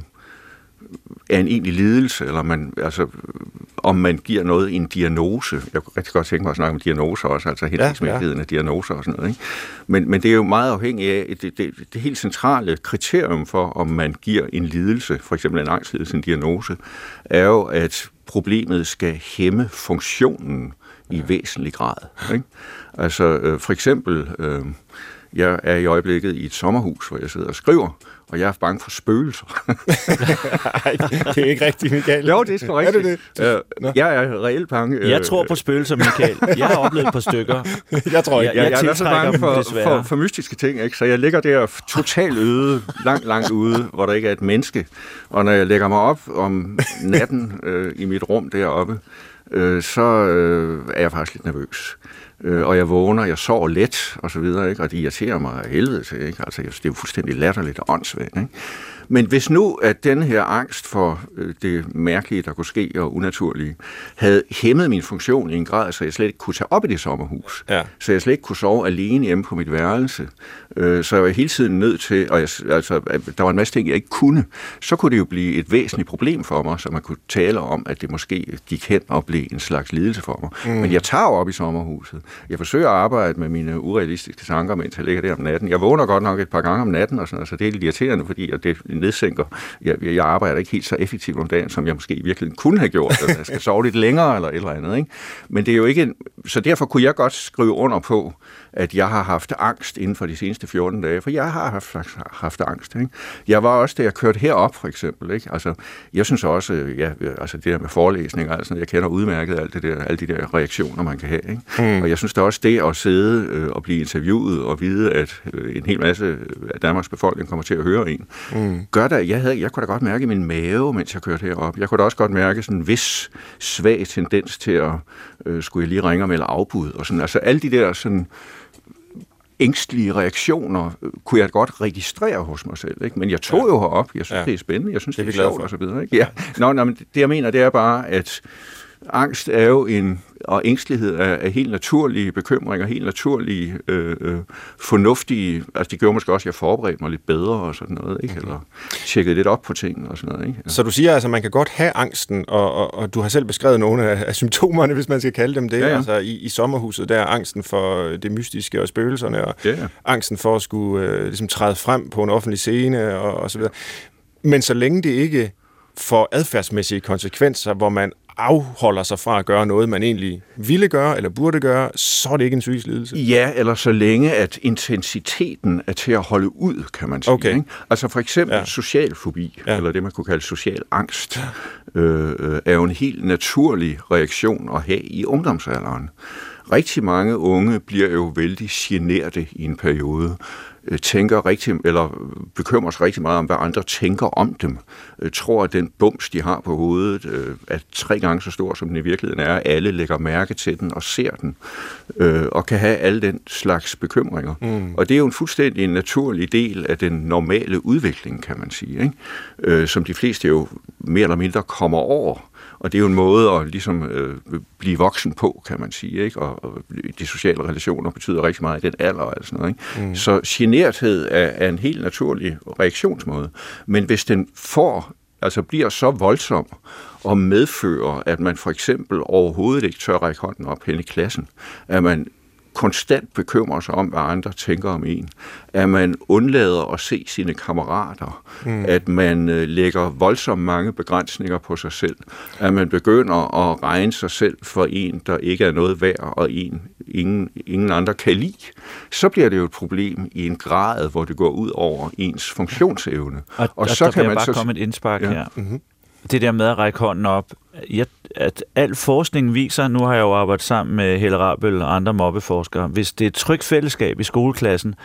er en egentlig lidelse, eller man, altså, om man giver noget en diagnose. Jeg kunne rigtig godt tænke mig at snakke om diagnoser også, altså hensigtsmæssigheden ja, ja. af diagnoser og sådan noget. Ikke? Men, men det er jo meget afhængigt af, det, det, det helt centrale kriterium for, om man giver en lidelse, for eksempel en angstlidelse, en diagnose, er jo, at problemet skal hæmme funktionen i væsentlig grad. Ikke? Altså øh, for eksempel, øh, jeg er i øjeblikket i et sommerhus, hvor jeg sidder og skriver, og jeg er bange for spøgelser. Ej, det er ikke rigtigt, Michael. Jo, det er sgu rigtigt. Er det det? Øh, jeg er reelt bange. Jeg tror på spøgelser, Michael. Jeg har oplevet et par stykker. Jeg tror ikke. Jeg- jeg, jeg er så bange for, desværre. for, for mystiske ting, ikke? så jeg ligger der totalt øde, langt, langt ude, hvor der ikke er et menneske. Og når jeg lægger mig op om natten øh, i mit rum deroppe, øh, så øh, er jeg faktisk lidt nervøs. Øh, og jeg vågner, jeg sover let, og så videre, ikke? og det irriterer mig af helvede til. Ikke? Altså, det er jo fuldstændig latterligt og åndssvagt. Ikke? Men hvis nu, at den her angst for øh, det mærkelige, der kunne ske, og unaturlige, havde hæmmet min funktion i en grad, så jeg slet ikke kunne tage op i det sommerhus, Ja. så jeg slet ikke kunne sove alene hjemme på mit værelse, øh, så jeg var hele tiden nødt til, og jeg, altså, at der var en masse ting, jeg ikke kunne, så kunne det jo blive et væsentligt problem for mig, så man kunne tale om, at det måske gik hen og blev en slags lidelse for mig. Mm. Men jeg tager jo op i sommerhuset. Jeg forsøger at arbejde med mine urealistiske tanker, mens jeg ligger der om natten. Jeg vågner godt nok et par gange om natten, og sådan, så det er lidt irriterende, fordi det nedsænker. Jeg, jeg arbejder ikke helt så effektivt om dagen, som jeg måske i virkeligheden kunne have gjort. Altså, jeg skal sove lidt længere eller et eller andet. Ikke? Men det er jo ikke... En, så derfor kunne jeg godt skrive under på, at jeg har haft angst inden for de seneste 14 dage, for jeg har haft, haft angst. Ikke? Jeg var også, da jeg kørte herop, for eksempel. Ikke? Altså, jeg synes også, ja, altså det der med forelæsninger, altså, jeg kender udmærket alt det der, alle de der reaktioner, man kan have. Ikke? Mm. Og jeg synes da også, det at sidde øh, og blive interviewet og vide, at øh, en hel masse af Danmarks befolkning kommer til at høre en, mm. Gør da, jeg, havde, jeg kunne da godt mærke i min mave, mens jeg kørte herop. Jeg kunne da også godt mærke sådan en vis svag tendens til at, øh, skulle jeg lige ringe om eller afbud, og sådan. Altså alle de der sådan, ængstlige reaktioner øh, kunne jeg godt registrere hos mig selv. Ikke? Men jeg tog ja. jo herop. Jeg synes, Ja. det er spændende. Jeg synes, Det er det, er sjovt og så videre. Ikke? Ja. Nå, nå, men det jeg mener, det er bare, at angst er jo en, og ængstelighed er, er helt naturlige bekymringer, helt naturlige, øh, øh, fornuftige, altså det gjorde måske også, at jeg forberedte mig lidt bedre og sådan noget, ikke? eller tjekkede lidt op på ting og sådan noget. Ikke? Så du siger altså, at man kan godt have angsten, og, og, og du har selv beskrevet nogle af, af symptomerne, hvis man skal kalde dem det. Ja, ja. Altså i, i sommerhuset, der er angsten for det mystiske og spøgelserne, og Ja, ja. angsten for at skulle øh, ligesom træde frem på en offentlig scene og, og så videre. Men så længe det ikke får adfærdsmæssige konsekvenser, hvor man afholder sig fra at gøre noget, man egentlig ville gøre eller burde gøre, så er det ikke en psykisk lidelse. Ja, eller så længe, at intensiteten er til at holde ud, kan man sige. Okay. Ikke? Altså for eksempel Ja. social fobi, Ja. eller det, man kunne kalde social angst, øh, øh, er jo en helt naturlig reaktion at have i ungdomsalderen. Rigtig mange unge bliver jo vældig generte i en periode, tænker rigtig, eller bekymrer sig rigtig meget om, hvad andre tænker om dem, øh, tror, at den bums, de har på hovedet, øh, er tre gange så stor, som den i virkeligheden er. Alle lægger mærke til den og ser den, øh, og kan have alle den slags bekymringer. Mm. Og det er jo en fuldstændig naturlig del af den normale udvikling, kan man sige, ikke? Øh, som de fleste jo mere eller mindre kommer over. Og det er jo en måde at ligesom, øh, blive voksen på, kan man sige. Ikke? Og, og de sociale relationer betyder rigtig meget i den alder og sådan noget. Ikke? Mm. Så generthed er, er en helt naturlig reaktionsmåde. Men hvis den får, altså bliver så voldsom og medfører, at man for eksempel overhovedet ikke tør række hånden op hen i klassen, at man konstant bekymrer sig om, hvad andre tænker om en. At man undlader at se sine kammerater. Mm. At man øh, lægger voldsomt mange begrænsninger på sig selv. At man begynder at regne sig selv for en, der ikke er noget værd, og en, ingen, ingen andre kan lide. Så bliver det jo et problem i en grad, hvor det går ud over ens funktionsevne. Og, og så der kan man bare så... komme et indspark. Ja. her. Mm-hmm. Det der med at række hånden op, jeg, at al forskning viser, nu har jeg jo arbejdet sammen med Helle Rabel og andre mobbeforskere, hvis det er et trygt fællesskab i skoleklassen,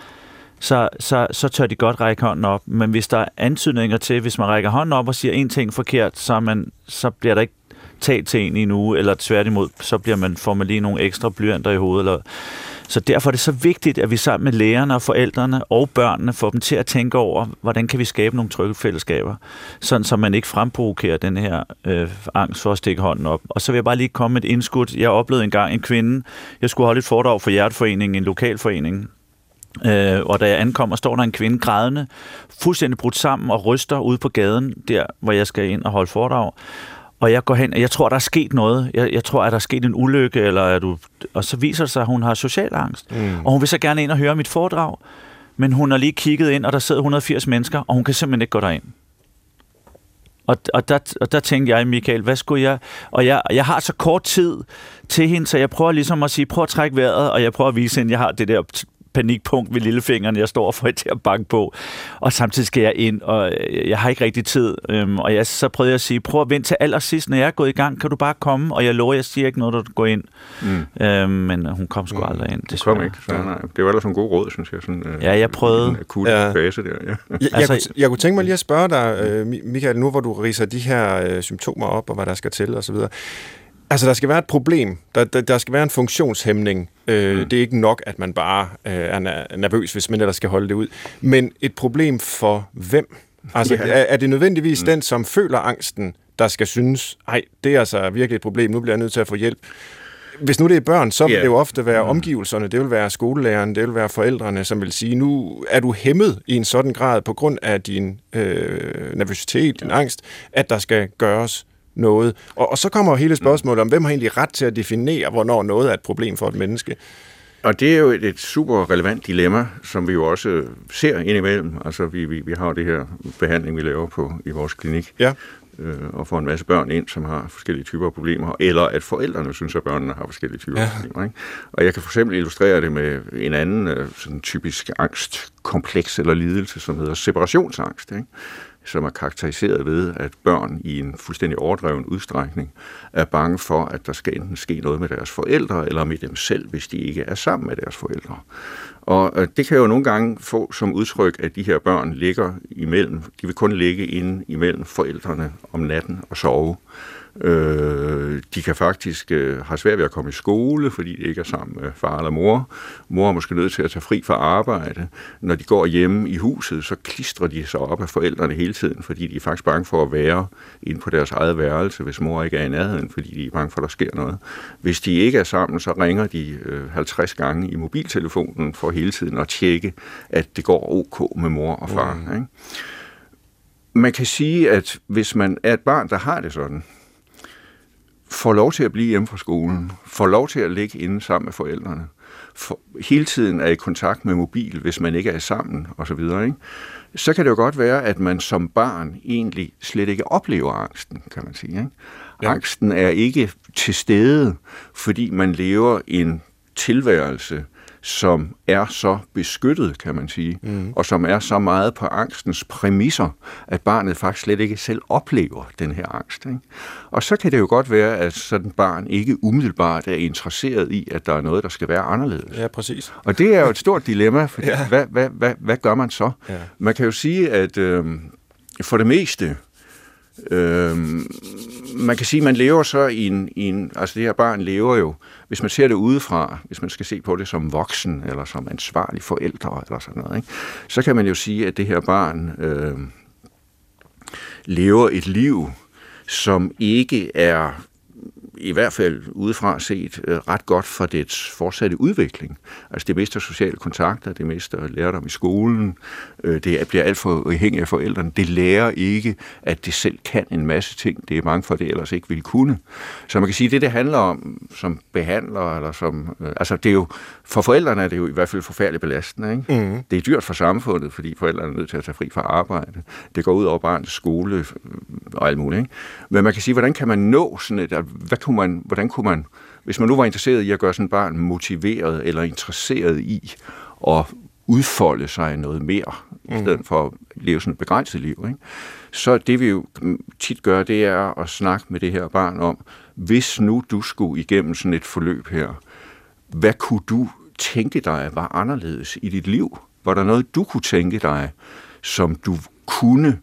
så, så, så tør de godt række hånden op. Men hvis der er antydninger til, hvis man rækker hånden op og siger en ting forkert, så, man, så bliver der ikke talt til en i en uge, eller tværtimod, så bliver man, får man lige nogle ekstra blyanter i hovedet. Eller, så derfor er det så vigtigt, at vi sammen med lærerne og forældrene og børnene får dem til at tænke over, hvordan kan vi skabe nogle trygge fællesskaber, sådan så man ikke fremprovokerer den her øh, angst for at stikke hånden op. Og så vil jeg bare lige komme med et indskud. Jeg oplevede engang en kvinde, jeg skulle holde et foredrag for Hjerteforeningen, en lokalforening, Øh, og da jeg ankommer, står der en kvinde grædende, fuldstændig brudt sammen og ryster ude på gaden, der hvor jeg skal ind og holde foredrag. Og jeg går hen, og jeg tror, der er sket noget. Jeg, jeg tror, at der er sket en ulykke, eller er du... Og så viser det sig, at hun har social angst. Mm. Og hun vil så gerne ind og høre mit foredrag. Men hun har lige kigget ind, og der sidder 180 mennesker, og hun kan simpelthen ikke gå derind. Og, og, der, og der tænkte jeg, Michael, hvad skulle jeg... Og jeg, jeg har så kort tid til hende, så jeg prøver ligesom at sige, prøv at trække vejret, og jeg prøver at vise hende, at jeg har det der panikpunkt ved lillefingeren, jeg står for til at banke på. Og samtidig skal jeg ind, og jeg har ikke rigtig tid. Øhm, og jeg, så prøvede jeg at sige, prøv at vente til allersidst, når jeg er gået i gang, kan du bare komme, og jeg lover, jeg siger ikke noget, når du går ind. Mm. Øhm, men hun kom sgu mm. aldrig ind. Det kom ikke. Så, nej. Det var ellers en god råd, synes jeg. Sådan, øh, ja, jeg prøvede. En akut ja. fase der, ja. jeg, jeg, altså, kunne, jeg kunne tænke mig lige at spørge dig, øh, Michael, nu hvor du riser de her øh, symptomer op, og hvad der skal til, og så videre. Altså, der skal være et problem. Der, der, der skal være en funktionshæmning. Øh, mm. Det er ikke nok, at man bare øh, er nervøs, hvis man ellers skal holde det ud. Men et problem for hvem? Altså, ja. er, er det nødvendigvis mm. den, som føler angsten, der skal synes, nej, det er altså virkelig et problem, nu bliver jeg nødt til at få hjælp? Hvis nu det er børn, så vil yeah. det jo ofte være mm. omgivelserne, det vil være skolelæreren, det vil være forældrene, som vil sige, nu er du hæmmet i en sådan grad på grund af din øh, nervøsitet, din angst, at der skal gøres noget. Og, og så kommer hele spørgsmålet om, hvem har egentlig ret til at definere, hvornår noget er et problem for et menneske? Og det er jo et, et super relevant dilemma, som vi jo også ser indimellem. Altså, vi, vi, vi har det her behandling, vi laver på i vores klinik. Ja. Øh, og får en masse børn ind, som har forskellige typer af problemer, eller at forældrene synes, at børnene har forskellige typer ja. af problemer. Ikke? Og jeg kan for eksempel illustrere det med en anden øh, sådan typisk angstkompleks eller lidelse, som hedder separationsangst. Ikke? Som er karakteriseret ved, at børn i en fuldstændig overdreven udstrækning er bange for, at der skal enten ske noget med deres forældre, eller med dem selv, hvis de ikke er sammen med deres forældre. Og øh, det kan jo nogle gange få som udtryk, at de her børn ligger imellem, de vil kun ligge inde imellem forældrene om natten og sove. Øh, de kan faktisk øh, have svært ved at komme i skole, fordi de ikke er sammen med far eller mor. Mor er måske nødt til at tage fri fra arbejde. Når de går hjemme i huset, så klistrer de sig op af forældrene hele tiden, fordi de er faktisk bange for at være inde på deres eget værelse, hvis mor ikke er i nærheden, fordi de er bange for, at der sker noget. Hvis de ikke er sammen, så ringer de øh, 50 gange i mobiltelefonen for hele tiden at tjekke, at det går ok med mor og far. Mm. Ikke? Man kan sige, at hvis man er et barn, der har det sådan, får lov til at blive hjemme fra skolen, får lov til at ligge inde sammen med forældrene, for, hele tiden er i kontakt med mobil, hvis man ikke er sammen osv., ikke? så kan det jo godt være, at man som barn egentlig slet ikke oplever angsten, kan man sige. Ikke? Ja. Angsten er ikke til stede, fordi man lever en tilværelse, som er så beskyttet, kan man sige, mm. og som er så meget på angstens præmisser, at barnet faktisk slet ikke selv oplever den her angst. Ikke? Og så kan det jo godt være, at sådan et barn ikke umiddelbart er interesseret i, at der er noget, der skal være anderledes. Ja, præcis. Og det er jo et stort dilemma, for ja. hvad, hvad, hvad, hvad gør man så? Ja. Man kan jo sige, at øh, for det meste, Øh, man kan sige, at man lever så i en, i en... Altså det her barn lever jo, hvis man ser det udefra, hvis man skal se på det som voksen, eller som ansvarlig forældre, eller sådan noget, ikke? så kan man jo sige, at det her barn øh, lever et liv, som ikke er i hvert fald udefra set øh, ret godt for dets fortsatte udvikling. Altså det mister sociale kontakter, det mister lærdom i skolen, øh, det bliver alt for afhængigt af forældrene. Det lærer ikke, at det selv kan en masse ting. Det er mange for det ellers ikke vil kunne. Så man kan sige, at det, det handler om som behandler, eller som, øh, altså det er jo, for forældrene er det jo i hvert fald forfærdeligt belastende. Ikke? Mm. Det er dyrt for samfundet, fordi forældrene er nødt til at tage fri fra arbejde. Det går ud over barnets skole og alt muligt. Ikke? Men man kan sige, hvordan kan man nå sådan et, hvad kunne man, hvordan kunne man, hvis man nu var interesseret i at gøre sådan et barn motiveret eller interesseret i at udfolde sig noget mere, mm. i stedet for at leve sådan et begrænset liv, ikke? så det vi jo tit gør, det er at snakke med det her barn om, hvis nu du skulle igennem sådan et forløb her, hvad kunne du tænke dig var anderledes i dit liv? Var der noget, du kunne tænke dig, som du kunne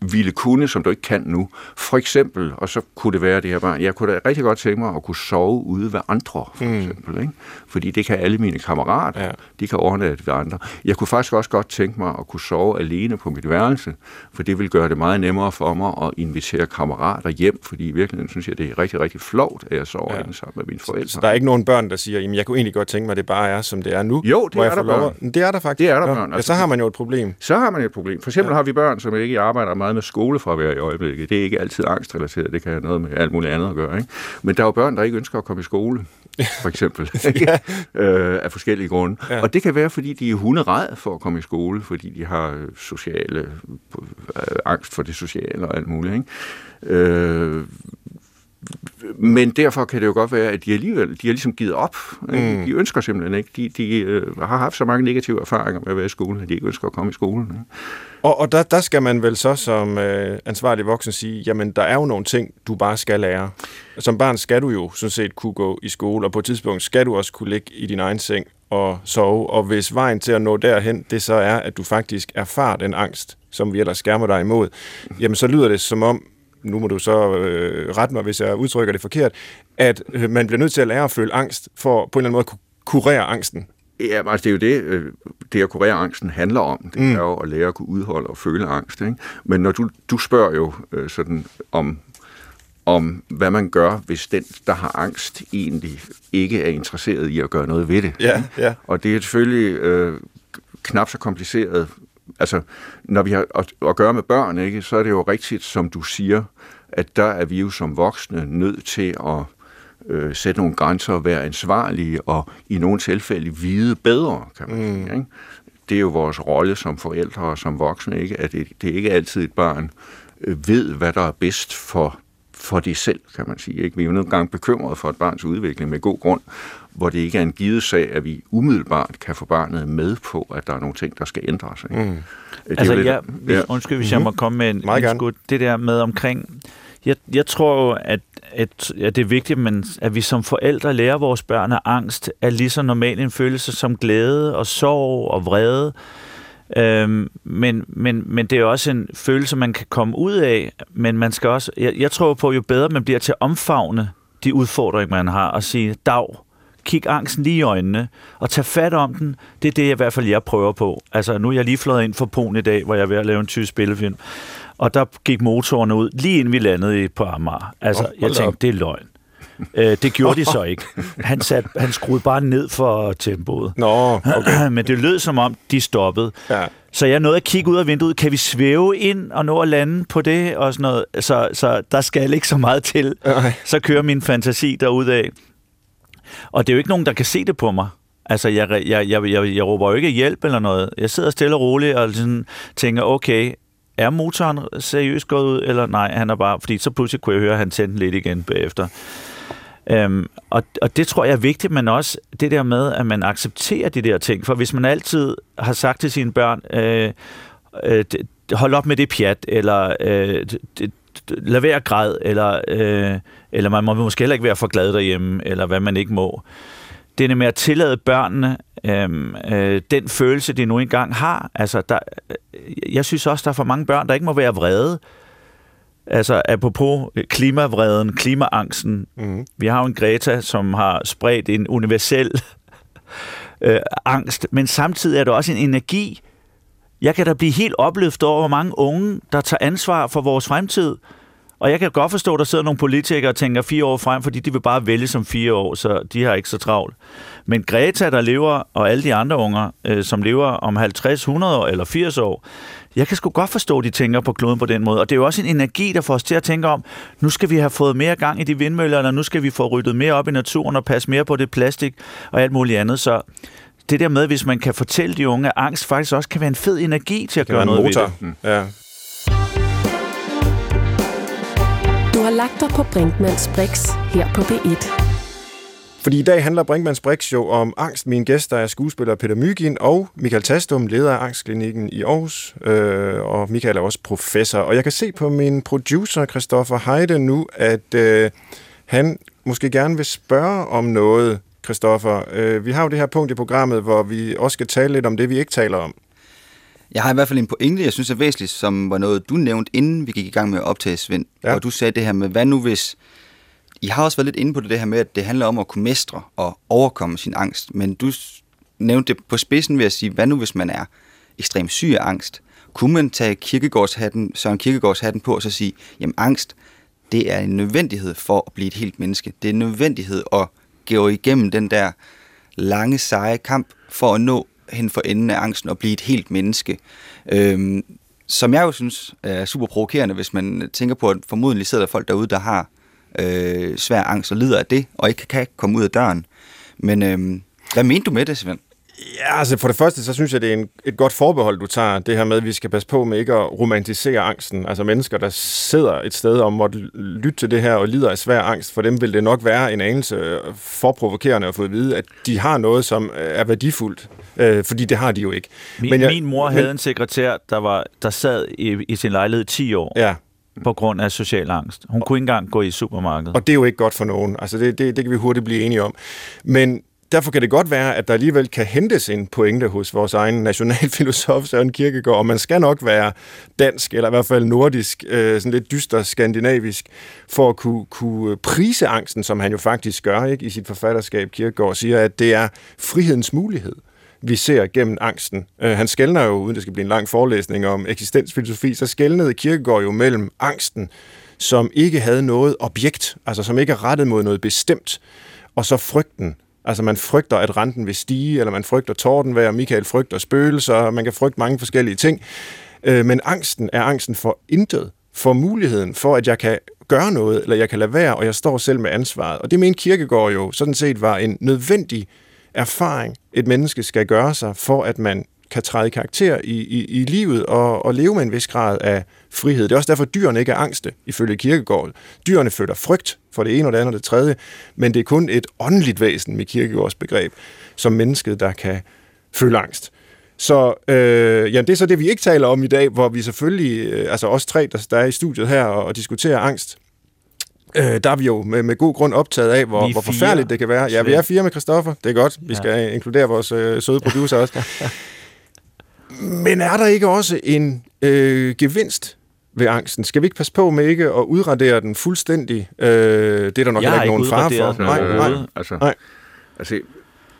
ville kunne, som du ikke kan nu. For eksempel, og så kunne det være det her barn, jeg kunne da rigtig godt tænke mig at kunne sove ude ved andre, for mm. eksempel. Ikke? Fordi det kan alle mine kammerater, ja. de kan overnatte ved andre. Jeg kunne faktisk også godt tænke mig at kunne sove alene på mit værelse, for det vil gøre det meget nemmere for mig at invitere kammerater hjem, fordi i virkeligheden synes jeg, det er rigtig, rigtig flot, at jeg sover ja. sammen med mine forældre. Så der er ikke nogen børn, der siger, at jeg kunne egentlig godt tænke mig, at det bare er, som det er nu? Jo, det er der børn. Det er der faktisk. Det er der børn. Altså, ja, så har man jo et problem. Så har man et problem. For eksempel ja. har vi børn, som ikke arbejder meget med skolefravær i øjeblikket. Det er ikke altid angstrelateret, det kan have noget med alt muligt andet at gøre. Ikke? Men der er jo børn, der ikke ønsker at komme i skole, for eksempel, ja. øh, af forskellige grunde. Ja. Og det kan være, fordi de er hunderede for at komme i skole, fordi de har sociale, øh, angst for det sociale og alt muligt. Ikke? Øh, men derfor kan det jo godt være, at de alligevel de har ligesom givet op. Mm. De ønsker simpelthen ikke. De, de øh, har haft så mange negative erfaringer med at være i skolen, at de ikke ønsker at komme i skolen. Ikke? Og, og der, der skal man vel så som øh, ansvarlig voksen sige, jamen der er jo nogle ting, du bare skal lære. Som barn skal du jo sådan set kunne gå i skole, og på et tidspunkt skal du også kunne ligge i din egen seng og sove. Og hvis vejen til at nå derhen, det så er, at du faktisk erfarer den angst, som vi ellers skærmer dig imod, jamen så lyder det som om, nu må du så øh, rette mig, hvis jeg udtrykker det forkert, at øh, man bliver nødt til at lære at føle angst, for på en eller anden måde at kunne kurere angsten. Ja, altså det er jo det, øh, det at kurere angsten handler om. Det mm. er jo at lære at kunne udholde og føle angst. Ikke? Men når du, du spørger jo øh, sådan om, om, hvad man gør, hvis den, der har angst, egentlig ikke er interesseret i at gøre noget ved det. Ja, ja. Og det er selvfølgelig øh, knap så kompliceret. Altså, når vi har at, at gøre med børn, ikke, så er det jo rigtigt, som du siger, at der er vi jo som voksne nødt til at øh, sætte nogle grænser og være ansvarlige og i nogle tilfælde vide bedre, kan man sige. Mm. Ikke? Det er jo vores rolle som forældre og som voksne, ikke? at det, det er ikke altid et barn øh, ved, hvad der er bedst for, for det selv, kan man sige. Ikke? Vi er jo nogle gange bekymrede for et barns udvikling med god grund, hvor det ikke er en givet sag, at vi umiddelbart kan få barnet med på, at der er nogle ting, der skal ændres. Ikke? Mm. Det altså, lidt, ja, hvis, ja. undskyld, hvis mm-hmm. jeg må komme med en, en skud. Det der med omkring... Jeg, jeg tror jo, at at, at det er vigtigt, men at vi som forældre lærer vores børn, at angst er lige så normal en følelse som glæde og sorg og vrede. Øhm, men, men, men det er også en følelse, man kan komme ud af, men man skal også, jeg, jeg tror på, jo bedre man bliver til at omfavne de udfordringer, man har, og sige, dag, kig angsten lige i øjnene, og tag fat om den. Det er det, jeg, i hvert fald jeg prøver på. Altså, nu er jeg lige flået ind for Polen i dag, hvor jeg er ved at lave en tysk spillefilm og der gik motoren ud, lige inden vi landede på Amager. Altså, oh, jeg tænkte, op. det er løgn. Øh, det gjorde de så ikke. Han, sat, han skruede bare ned for tempoet. Nå, okay. Men det lød som om, de stoppede. Ja. Så jeg nåede at kigge ud af vinduet. Kan vi svæve ind og nå at lande på det? Og sådan noget. Så, så der skal ikke så meget til. Okay. Så kører min fantasi af. Og det er jo ikke nogen, der kan se det på mig. Altså, jeg, jeg, jeg, jeg, jeg råber jo ikke hjælp eller noget. Jeg sidder stille og roligt og sådan tænker, okay, er motoren seriøst gået ud, eller nej, han er bare... Fordi så pludselig kunne jeg høre, at han tændte lidt igen bagefter. Øhm, og, og det tror jeg er vigtigt, men også det der med, at man accepterer de der ting. For hvis man altid har sagt til sine børn, øh, øh, hold op med det pjat, eller øh, lad være at græde, eller, øh, eller man må måske heller ikke være for glad derhjemme, eller hvad man ikke må. Det er med at tillade børnene øh, øh, den følelse, de nu engang har. Altså, der, jeg synes også, der er for mange børn, der ikke må være vrede. Altså, apropos klimavreden, klimaangsten. Mm. Vi har jo en Greta, som har spredt en universel øh, angst, men samtidig er det også en energi. Jeg kan da blive helt opløftet over, hvor mange unge, der tager ansvar for vores fremtid. Og jeg kan godt forstå, at der sidder nogle politikere og tænker fire år frem, fordi de vil bare vælge som fire år, så de har ikke så travlt. Men Greta, der lever, og alle de andre unger, øh, som lever om 50, 100 år eller 80 år, jeg kan sgu godt forstå, at de tænker på kloden på den måde. Og det er jo også en energi, der får os til at tænke om, nu skal vi have fået mere gang i de vindmøller, eller nu skal vi få ryddet mere op i naturen og passe mere på det plastik og alt muligt andet. Så det der med, hvis man kan fortælle de unge, at angst faktisk også kan være en fed energi til at gøre noget motor. ved det. Ja. Har lagt dig på Brinkmanns Brix her på B1. Fordi i dag handler Brinkmanns Brix jo om angst. Mine gæster er skuespiller Peter Mygin og Michael Tastum, leder af Angstklinikken i Aarhus. Øh, og Michael er også professor. Og jeg kan se på min producer, Christoffer Heide, nu, at øh, han måske gerne vil spørge om noget, Christoffer. Øh, vi har jo det her punkt i programmet, hvor vi også skal tale lidt om det, vi ikke taler om. Jeg har i hvert fald en pointe, jeg synes er væsentligt, som var noget, du nævnte, inden vi gik i gang med at optage, Svend. Ja. Og du sagde det her med, hvad nu hvis... I har også været lidt inde på det, det her med, at det handler om at kunne mestre og overkomme sin angst. Men du nævnte det på spidsen ved at sige, hvad nu hvis man er ekstremt syg af angst? Kunne man tage Kierkegaards-hatten, Søren Kierkegaards-hatten på og så sige, jamen angst, det er en nødvendighed for at blive et helt menneske. Det er en nødvendighed at gå igennem den der lange, seje kamp for at nå hen for enden af angsten og blive et helt menneske. Øhm, som jeg jo synes er super provokerende, hvis man tænker på, at formodentlig sidder der folk derude, der har øh, svær angst og lider af det, og ikke kan komme ud af døren. Men øhm, hvad mente du med det, Svend? Ja, altså for det første, så synes jeg, det er en, et godt forbehold, du tager. Det her med, at vi skal passe på med ikke at romantisere angsten. Altså mennesker, der sidder et sted og måtte lytte til det her og lider af svær angst, for dem vil det nok være en anelse for provokerende at få at vide, at de har noget, som er værdifuldt. Øh, fordi det har de jo ikke. Min, Men jeg- min mor men- havde en sekretær, der, var, der sad i, i sin lejlighed 10 år Ja, på grund af social angst. Hun kunne ikke engang gå i supermarkedet. og det er jo ikke godt for nogen. Altså det, det, det kan vi hurtigt blive enige om. Men derfor kan det godt være, at der alligevel kan hentes en pointe hos vores egen nationalfilosof Søren Kierkegaard, og man skal nok være dansk, eller i hvert fald nordisk, øh, sådan lidt dyster skandinavisk, for at kunne, kunne prise angsten, som han jo faktisk gør ikke, i sit forfatterskab. Kierkegaard siger, at det er frihedens mulighed vi ser gennem angsten. Øh, han skældner jo, uden det skal blive en lang forelæsning om eksistensfilosofi, så skældnede Kierkegaard jo mellem angsten, som ikke havde noget objekt, altså som ikke er rettet mod noget bestemt, og så frygten. Altså man frygter, at renten vil stige, eller man frygter tordenvejr, Michael frygter spøgelser, man kan frygte mange forskellige ting. Øh, men angsten er angsten for intet, for muligheden for, at jeg kan gøre noget, eller jeg kan lade være, og jeg står selv med ansvaret. Og det mente Kierkegaard jo sådan set var en nødvendig erfaring, et menneske skal gøre sig, for at man kan træde karakter i, i, i livet og, og leve med en vis grad af frihed. Det er også derfor, at dyrene ikke er angste, ifølge Kierkegaard. Dyrene føler frygt for det ene og det andet og det tredje, men det er kun et åndeligt væsen med Kierkegaards begreb, som mennesket, der kan føle angst. Så øh, jamen, det er så det, vi ikke taler om i dag, hvor vi selvfølgelig, øh, altså os tre, der, der er i studiet her og, og diskuterer angst, øh, der er vi jo med, med god grund optaget af, hvor, hvor forfærdeligt det kan være. Ja, vi er fire med Christoffer, det er godt. Vi Ja. skal inkludere vores øh, søde producer også. Men er der ikke også en øh, gevinst ved angsten? Skal vi ikke passe på med ikke at udradere den fuldstændig? Øh, det er der nok Jeg har ikke nogen ikke fare for. Nej, nej. overhovedet. Altså, Nej. altså,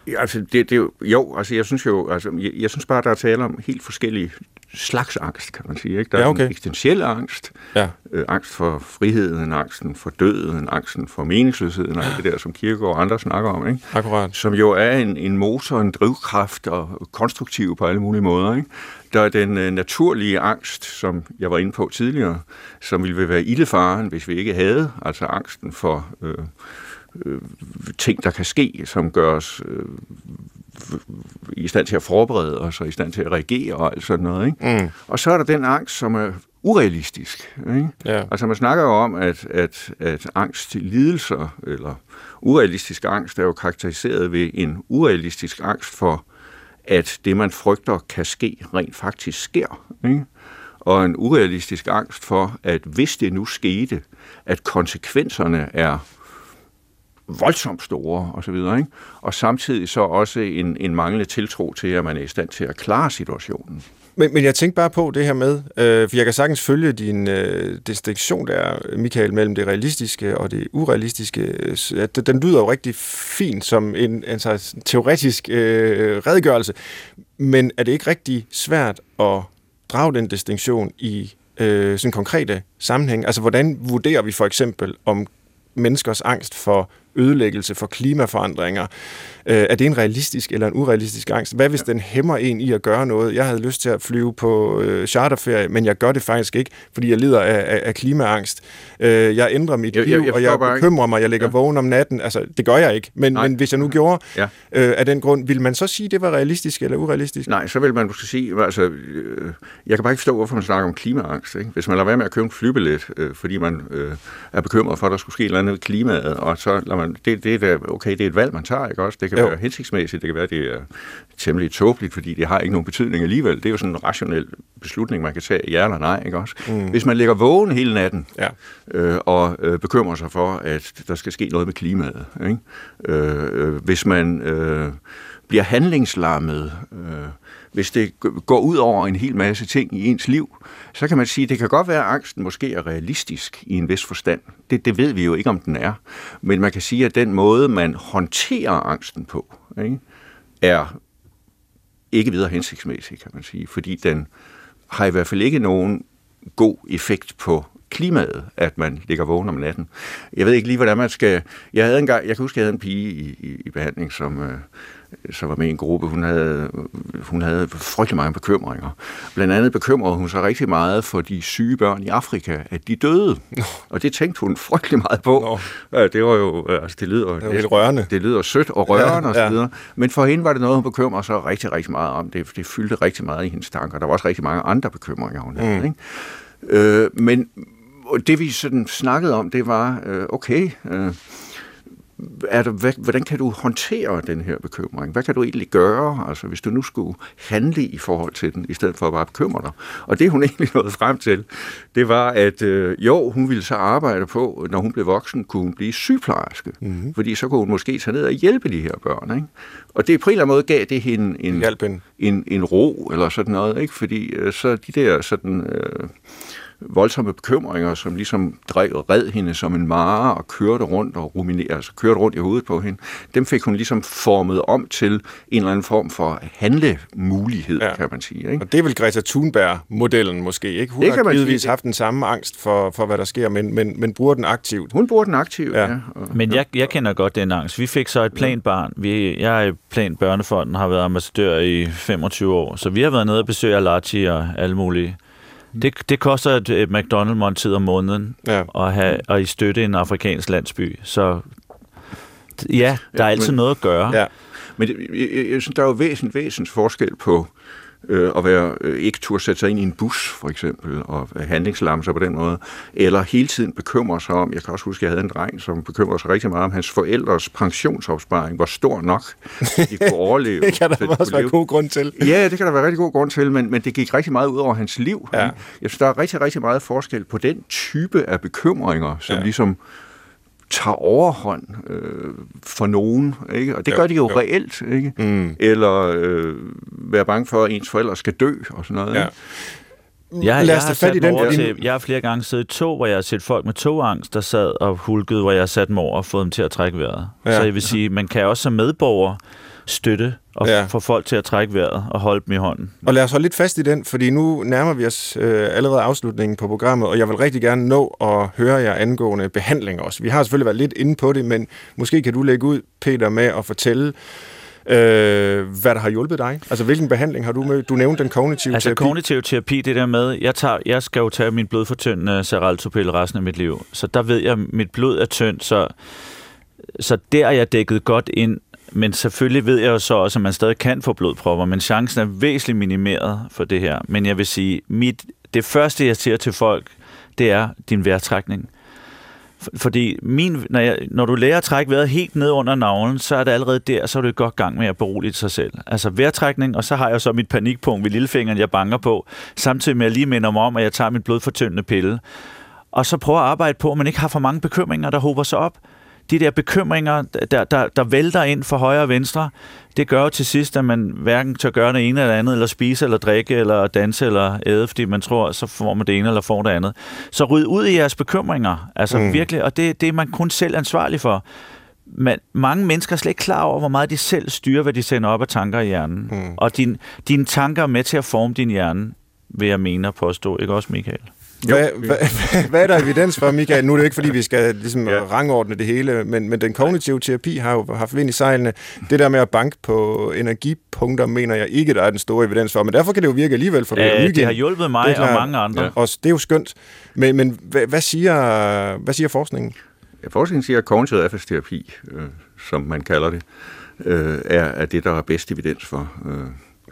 ja, altså det, det jo, jo, altså jeg synes jo, altså, jeg, jeg synes bare, der er tale om helt forskellige slags angst, kan man sige. Ikke? Der er Ja, okay. den eksistentielle angst, Ja. øh, angst for friheden, angsten for døden, angsten for meningsløsheden, og alt det der, som Kierkegaard og andre snakker om, ikke? Akkurat. som jo er en, en motor, en drivkraft og konstruktiv på alle mulige måder. Ikke? Der er den øh, naturlige angst, som jeg var inde på tidligere, som ville være ildefaren, hvis vi ikke havde, altså angsten for øh, øh, ting, der kan ske, som gør os øh, i stand til at forberede os og i stand til at reagere og alt sådan noget. Ikke? Mm. Og så er der den angst, som er urealistisk. Ikke? Ja. Altså man snakker jo om, at, at, at angst, lidelser eller urealistisk angst er jo karakteriseret ved en urealistisk angst for, at det man frygter kan ske, rent faktisk sker. Ikke? Og en urealistisk angst for, at hvis det nu skete, at konsekvenserne er voldsomt store og så videre, ikke? Og samtidig så også en, en manglende tiltro til, at man er i stand til at klare situationen. Men, men jeg tænkte bare på det her med, øh, for jeg kan sagtens følge din øh, distinktion der, Michael, mellem det realistiske og det urealistiske. Øh, at Den lyder jo rigtig fint som en, en slags teoretisk øh, redegørelse, men er det ikke rigtig svært at drage den distinktion i øh, sådan konkrete sammenhæng? Altså, hvordan vurderer vi for eksempel, om menneskers angst for ødelæggelse, for klimaforandringer. Øh, er det en realistisk eller en urealistisk angst? Hvad hvis den hæmmer en i at gøre noget? Jeg havde lyst til at flyve på øh, charterferie, men jeg gør det faktisk ikke, fordi jeg lider af, af, af klimaangst. Øh, jeg ændrer mit Jeg- liv, jeg- jeg og jeg bare ikke. bekymrer mig, jeg ligger Ja. vågen om natten. Altså, det gør jeg ikke, men, Nej. men hvis jeg nu gjorde Ja. øh, af den grund, vil man så sige, det var realistisk eller urealistisk? Nej, så vil man måske sige, altså, øh, jeg kan bare ikke forstå, hvorfor man snakker om klimaangst. Ikke? Hvis man lader være med at købe en flybillet, øh, fordi man øh, er bekymret for, at der skulle ske et eller andet ved klimaet, og så lader man, det, det er okay, det er et valg, man tager, ikke også? Det kan jo. være hensigtsmæssigt, det kan være, det er temmelig tåbeligt, fordi det har ikke nogen betydning alligevel. Det er jo sådan en rationel beslutning, man kan tage, ja eller nej, ikke også? Mm. Hvis man ligger vågen hele natten, Ja. øh, og øh, bekymrer sig for, at der skal ske noget med klimaet. Ikke? Øh, øh, hvis man øh, bliver handlingslammet, øh, hvis det går ud over en hel masse ting i ens liv, så kan man sige, at det kan godt være, at angsten måske er realistisk i en vis forstand. Det, det ved vi jo ikke, om den er. Men man kan sige, at den måde, man håndterer angsten på, ikke, er ikke videre hensigtsmæssig, kan man sige. Fordi den har i hvert fald ikke nogen god effekt på klimaet, at man ligger vågen om natten. Jeg ved ikke lige, hvordan man skal... Jeg havde en gang, jeg kan huske, jeg havde en pige i, i, i behandling, som, øh, som var med i en gruppe. Hun havde, hun havde frygtelig mange bekymringer. Blandt andet bekymrede hun sig rigtig meget for de syge børn i Afrika, at de døde. Nå. Og det tænkte hun frygtelig meget på. Nå. Det var jo... Altså, det lyder, det var lidt rørende. Det lyder sødt og rørende ja, ja. og så videre. Men for hende var det noget, hun bekymrede sig rigtig, rigtig meget om. Det, det fyldte rigtig meget i hendes tanker. Der var også rigtig mange andre bekymringer, hun havde. Mm. Ikke? Øh, men det vi sådan snakkede om, det var, øh, okay, øh, er der, hvad, hvordan kan du håndtere den her bekymring? Hvad kan du egentlig gøre, altså, hvis du nu skulle handle i forhold til den, i stedet for at bare bekymre dig? Og det hun egentlig nåede frem til, det var, at øh, jo, hun ville så arbejde på, når hun blev voksen, kunne hun blive sygeplejerske. Mm-hmm. Fordi så kunne hun måske tage ned og hjælpe de her børn. Ikke? Og det på en eller anden måde gav det hende en, en, en, en ro, eller sådan noget. Ikke? Fordi øh, så de der sådan... Øh, voldsomme bekymringer, som ligesom drev, red hende som en mare og kørte rundt og ruminerede, altså kørte rundt i hovedet på hende, dem fik hun ligesom formet om til en eller anden form for handlemulighed, ja. kan man sige. Ikke? Og det er vel Greta Thunberg-modellen måske, ikke? Hun det har givetvis haft den samme angst for, for, hvad der sker, men, men, men bruger den aktivt. Hun bruger den aktivt, ja. ja. Og, men jeg, jeg kender godt den angst. Vi fik så et planbarn. Vi, jeg er Plan Børnefonden, har været ambassadør i 25 år, så vi har været nede og besøge Alachi og alle mulige det, det koster et, et McDonald's-måltid om måneden ja. at, have, at I støtte en afrikansk landsby. Så ja, der er altid men, noget at gøre. Ja. Men det, jeg, jeg synes, der er jo væsentlig, væsentlig forskel på øh, at være, øh, ikke turde sætte sig ind i en bus, for eksempel, og handlingslamme sig på den måde, eller hele tiden bekymre sig om, jeg kan også huske, at jeg havde en dreng, som bekymrede sig rigtig meget om hans forældres pensionsopsparing, hvor stor nok de kunne overleve. det kan der også være god grund til. Ja, det kan der være rigtig god grund til, men, men det gik rigtig meget ud over hans liv. Ja. Jeg synes, der er rigtig, rigtig meget forskel på den type af bekymringer, som ja. ligesom tager overhånd øh, for nogen, ikke? og det jo, gør de jo, jo. reelt, ikke? Mm. eller øh, være bange for, at ens forældre skal dø, og sådan noget. Ja. Ikke? Jeg, jeg, har fat i den. Til, jeg har flere gange siddet i tog, hvor jeg har set folk med togangst, der sad og hulkede, hvor jeg har sat dem over og fået dem til at trække vejret. Ja. Så jeg vil sige, man kan også som medborger støtte og ja. få folk til at trække vejret og holde dem i hånden. Og lad os holde lidt fast i den, fordi nu nærmer vi os øh, allerede afslutningen på programmet, og jeg vil rigtig gerne nå at høre jer angående behandling også. Vi har selvfølgelig været lidt inde på det, men måske kan du lægge ud, Peter, med at fortælle, øh, hvad der har hjulpet dig. Altså, hvilken behandling har du med? Du nævnte den kognitive altså, terapi. Altså, kognitiv terapi, det der med, jeg, tager, jeg skal jo tage min blodfortyndende seraltopil resten af mit liv. Så der ved jeg, at mit blod er tyndt, så, så der er jeg dækket godt ind men selvfølgelig ved jeg jo så også, at man stadig kan få blodpropper, men chancen er væsentligt minimeret for det her. Men jeg vil sige, mit, det første, jeg siger til folk, det er din vejrtrækning. Fordi min, når, jeg, når du lærer at trække vejret helt ned under navlen, så er det allerede der, så er du i godt gang med at berolige sig selv. Altså vejrtrækning, og så har jeg så mit panikpunkt ved lillefingeren, jeg banker på, samtidig med at jeg lige minder mig om, at jeg tager min blodfortyndende pille. Og så prøver at arbejde på, at man ikke har for mange bekymringer, der hober sig op de der bekymringer, der, der, der vælter ind for højre og venstre, det gør jo til sidst, at man hverken tør gøre det ene eller andet, eller spise, eller drikke, eller danse, eller æde, fordi man tror, så får man det ene, eller får det andet. Så ryd ud i jeres bekymringer, altså mm. virkelig, og det, det er man kun selv ansvarlig for. Men mange mennesker er slet ikke klar over, hvor meget de selv styrer, hvad de sender op af tanker i hjernen. Mm. Og din, dine tanker er med til at forme din hjerne, vil jeg mene at påstå. Ikke også, Michael? Hvad, hvad, hvad er der evidens for, Michael? Nu er det ikke, fordi vi skal ligesom ja. rangordne det hele, men, men den kognitive terapi har jo haft vind i sejlene. Det der med at banke på energipunkter, mener jeg ikke, der er den store evidens for, men derfor kan det jo virke alligevel for ja, det har hjulpet mig og mange andre. Ja. Og det er jo skønt. Men, men hvad, hvad, siger, hvad siger forskningen? Ja, forskningen siger, at kognitiv adfærdsterapi, øh, som man kalder det, øh, er, er det, der er bedst evidens for. Øh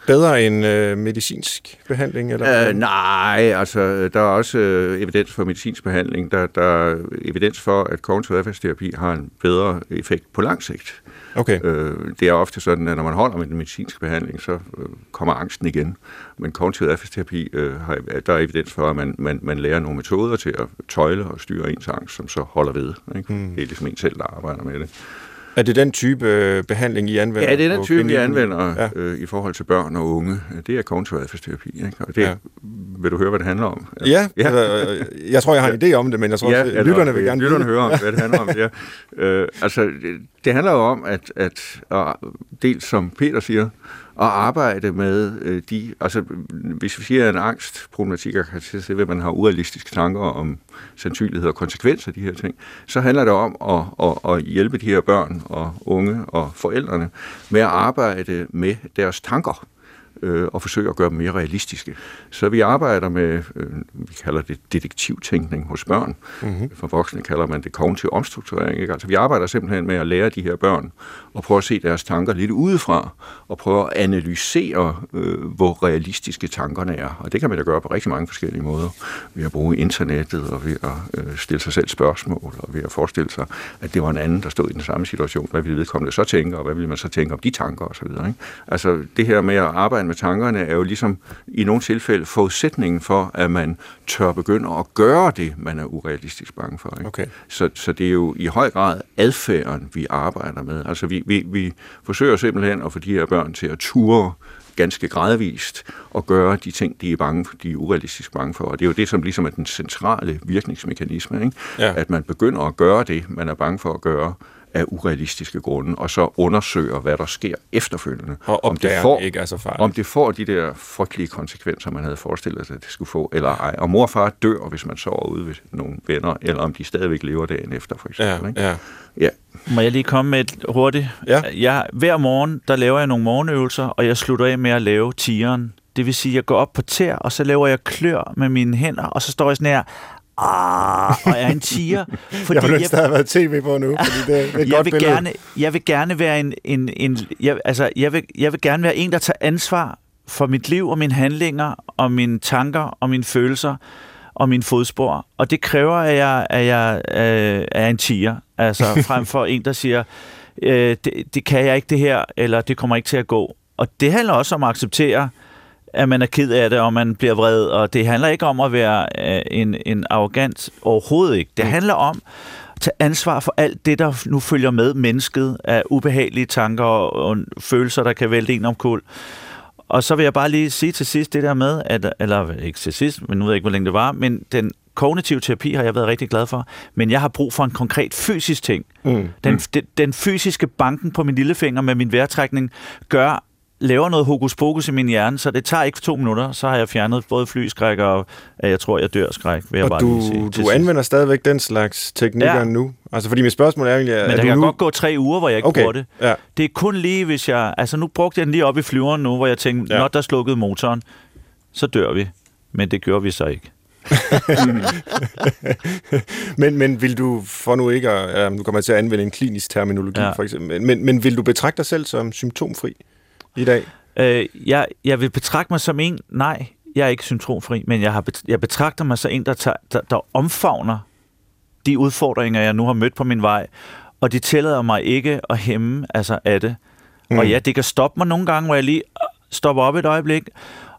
bedre end øh, medicinsk behandling? Eller? Øh, nej, altså der er også øh, evidens for medicinsk behandling. Der, der er evidens for, at kognitiv adfærdsterapi har en bedre effekt på lang sigt. Okay. Øh, det er ofte sådan, at når man holder med den medicinske behandling, så øh, kommer angsten igen. Men kognitiv adfærdsterapi, øh, har, der er evidens for, at man, man, man lærer nogle metoder til at tøjle og styre ens angst, som så holder ved. Ikke? Mm. Det er ligesom en selv, der arbejder med det. Er det den type øh, behandling, I anvender? Ja, det er den type, vi anvender Ja. ja. øh, i forhold til børn og unge. Det er kognitiv adfærdsterapi. Ikke? Og det, Ja. ja. vil du høre, hvad det handler om? Ja, Ja. ja. Øh, jeg tror, jeg har en idé om det, men jeg tror også, eller- lytterne vil gerne lytterne høre om, hvad det handler om. Ja. Øh, altså, det, det handler jo om, at, at, at dels som Peter siger, at arbejde med øh, de, altså hvis vi siger, at en angstproblematik er karakteriseret ved, at man har urealistiske tanker om sandsynlighed og konsekvenser af de her ting, så handler det om at, at, at hjælpe de her børn og unge og forældrene med at arbejde med deres tanker øh, og forsøge at gøre dem mere realistiske. Så vi arbejder med, øh, vi kalder det detektivtænkning hos børn. Mm-hmm. For voksne kalder man det kognitiv omstrukturering. Ikke? Altså vi arbejder simpelthen med at lære de her børn og prøve at se deres tanker lidt udefra og prøve at analysere, øh, hvor realistiske tankerne er. Og det kan man da gøre på rigtig mange forskellige måder. Ved at bruge internettet og ved at øh, stille sig selv spørgsmål og ved at forestille sig, at det var en anden, der stod i den samme situation. Hvad ville vedkommende så tænke, og hvad ville man så tænke om de tanker osv. Ikke? Altså det her med at arbejde med tankerne er jo ligesom i nogle tilfælde forudsætningen for, at man tør begynde at gøre det, man er urealistisk bange for. Ikke? Okay. Så, så det er jo i høj grad adfærden, vi arbejder med. Altså vi, vi, vi forsøger simpelthen at få de her børn til at ture ganske gradvist og gøre de ting, de er bange for, de er urealistisk bange for. Og det er jo det, som ligesom er den centrale virkningsmekanisme, ikke? Ja. at man begynder at gøre det, man er bange for at gøre af urealistiske grunde, og så undersøger, hvad der sker efterfølgende. Og får, det ikke er så farligt. om det får de der frygtelige konsekvenser, man havde forestillet sig, at det skulle få, eller ej. Og mor og far dør, hvis man sover ude ved nogle venner, eller om de stadigvæk lever dagen efter, for eksempel. Ja, ikke? ja. ja. Må jeg lige komme med et hurtigt? Ja. Jeg, hver morgen, der laver jeg nogle morgenøvelser, og jeg slutter af med at lave tieren. Det vil sige, at jeg går op på tær, og så laver jeg klør med mine hænder, og så står jeg sådan her, ah, og er en tiger. Fordi Jeg har lyst til at have været tv på nu, fordi det, det er et jeg godt vil billede. gerne, jeg vil gerne være en, en, en jeg, altså, jeg vil, jeg vil gerne være en, der tager ansvar for mit liv og mine handlinger og mine tanker og mine følelser og mine fodspor. Og det kræver, at jeg, at jeg øh, er en tiger. Altså frem for en, der siger, øh, det, det kan jeg ikke det her, eller det kommer ikke til at gå. Og det handler også om at acceptere, at man er ked af det, og man bliver vred, og det handler ikke om at være øh, en, en arrogant, overhovedet ikke. Det handler om at tage ansvar for alt det, der nu følger med mennesket af ubehagelige tanker og, og følelser, der kan vælte en omkuld. Og så vil jeg bare lige sige til sidst det der med, at, eller ikke til sidst, men nu ved jeg ikke, hvor længe det var, men den kognitive terapi har jeg været rigtig glad for, men jeg har brug for en konkret fysisk ting. Mm. Den, den, den fysiske banken på min lillefinger med min vejrtrækning gør, laver noget hokus pokus i min hjerne, så det tager ikke to minutter, så har jeg fjernet både flyskræk og at jeg tror, jeg dør skræk, vil jeg Og bare du, sige. du sidst. anvender stadigvæk den slags teknikker Ja. nu? Altså, fordi mit spørgsmål er egentlig, er Men der du kan nu... godt gå tre uger, hvor jeg ikke Okay, bruger det. ja. Det er kun lige, hvis jeg... Altså, nu brugte jeg den lige op i flyveren nu, hvor jeg tænkte, Ja. når der slukkede motoren, så dør vi. Men det gjorde vi så ikke. Men, men vil du, for nu ikke at... Ja, nu kommer jeg til at anvende en klinisk terminologi. Ja. for eksempel. Men, men vil du betragte dig selv som symptomfri i dag? Øh, jeg, jeg vil betragte mig som en... Nej, jeg er ikke symptomfri, men jeg, har, jeg betragter mig som en, der, tager, der, der omfavner de udfordringer, jeg nu har mødt på min vej, og de tillader mig ikke at hæmme altså, af det. Mm. Og ja, det kan stoppe mig nogle gange, hvor jeg lige øh, stopper op et øjeblik,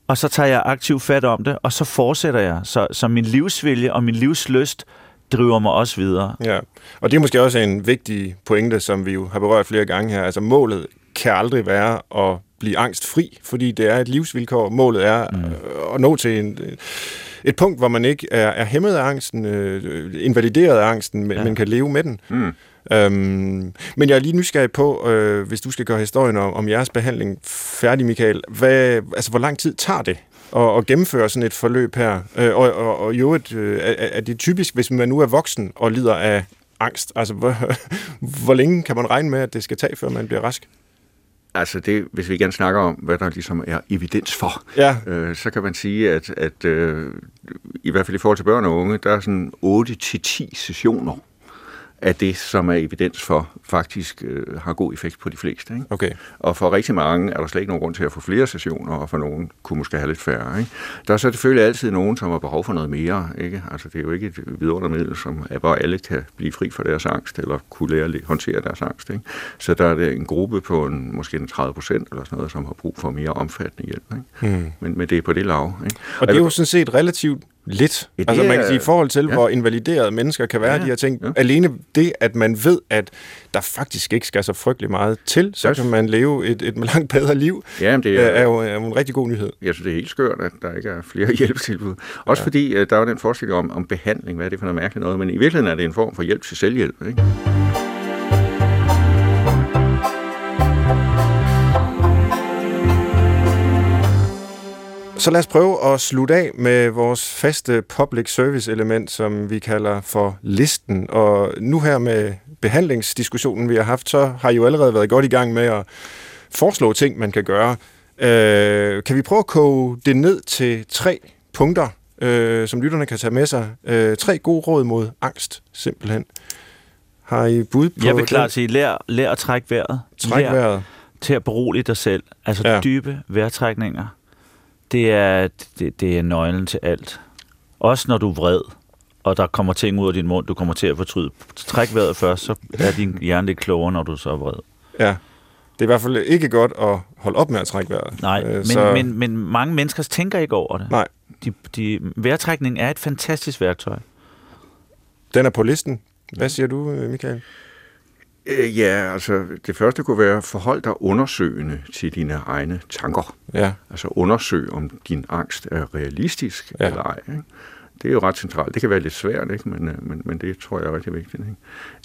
og så tager jeg aktiv fat om det, og så fortsætter jeg. Så, så min livsvilje og min livslyst driver mig også videre. Ja, og det er måske også en vigtig pointe, som vi jo har berørt flere gange her. Altså målet kan aldrig være at blive angstfri, fordi det er et livsvilkår. Målet er mm. at nå til en, et punkt, hvor man ikke er, er hæmmet af angsten, øh, invalideret af angsten, men, ja. Men kan leve med den. Mm. Øhm, men jeg er lige nysgerrig på, øh, hvis du skal gøre historien om, om jeres behandling færdig, Michael. Hvad, altså, hvor lang tid tager det at, at gennemføre sådan et forløb her? Øh, og, og, og jo, et, øh, er, er det typisk, hvis man nu er voksen og lider af angst? Altså, hvor, hvor længe kan man regne med, at det skal tage, før man bliver rask? Altså det, hvis vi igen snakker om, hvad der ligesom er evidens for, Ja. øh, så kan man sige, at, at øh, i hvert fald i forhold til børn og unge, der er sådan 8-10 sessioner af det, som er evidens for, faktisk øh, har god effekt på de fleste. Ikke? Okay. Og for rigtig mange er der slet ikke nogen grund til at få flere sessioner, og for nogen kunne måske have lidt færre. Ikke? Der er så selvfølgelig altid nogen, som har behov for noget mere. Ikke? Altså, det er jo ikke et vidundermiddel, som er, hvor alle kan blive fri fra deres angst, eller kunne lære at håndtere deres angst. Ikke? Så der er det en gruppe på en, måske en 30 procent, eller sådan noget, som har brug for mere omfattende hjælp. Ikke? Hmm. Men, men det er på det lav. Ikke? Og det er jo sådan set relativt lidt. Ja, altså man kan sige, i forhold til, ja. hvor invaliderede mennesker kan være, Ja, de her ting. ja. Alene det, at man ved, at der faktisk ikke skal så frygtelig meget til, så Yes. kan man leve et, et langt bedre liv, Ja, det er, er, jo, er jo en rigtig god nyhed. jeg synes, det er helt skørt, at der ikke er flere hjælpetilbud. Også ja. fordi, øh, der er jo den forestilling om, om behandling, hvad er det for noget mærkeligt noget, men i virkeligheden er det en form for hjælp til selvhjælp. Ikke? Så lad os prøve at slutte af med vores faste public service element, som vi kalder for listen. Og nu her med behandlingsdiskussionen, vi har haft, så har I jo allerede været godt i gang med at foreslå ting, man kan gøre. Øh, kan vi prøve at koge det ned til tre punkter, øh, som lytterne kan tage med sig? Øh, tre gode råd mod angst, simpelthen. Har I bud på Jeg vil klart sige, lær, lær at trække vejret. Træk lær vejret. til at berolige dig selv. Altså ja. dybe vejrtrækninger. Det er, det, det er nøglen til alt. Også når du er vred, og der kommer ting ud af din mund, du kommer til at fortryde. Træk vejret først, så er din hjerne lidt klogere, når du så er vred. Ja. Det er i hvert fald ikke godt at holde op med at trække vejret. Nej, Øh, men, så- men, men mange mennesker tænker ikke over det. Nej. De, de, vejrtrækning er et fantastisk værktøj. Den er på listen. Hvad siger du, Michael? Øh, ja, altså det første kunne være, forhold dig undersøgende til dine egne tanker. Ja. Altså undersøg, om din angst er realistisk Ja. ja. eller ej. Ikke? Det er jo ret centralt. Det kan være lidt svært, ikke? Men, øh, men, men det tror jeg er rigtig vigtigt. Ikke?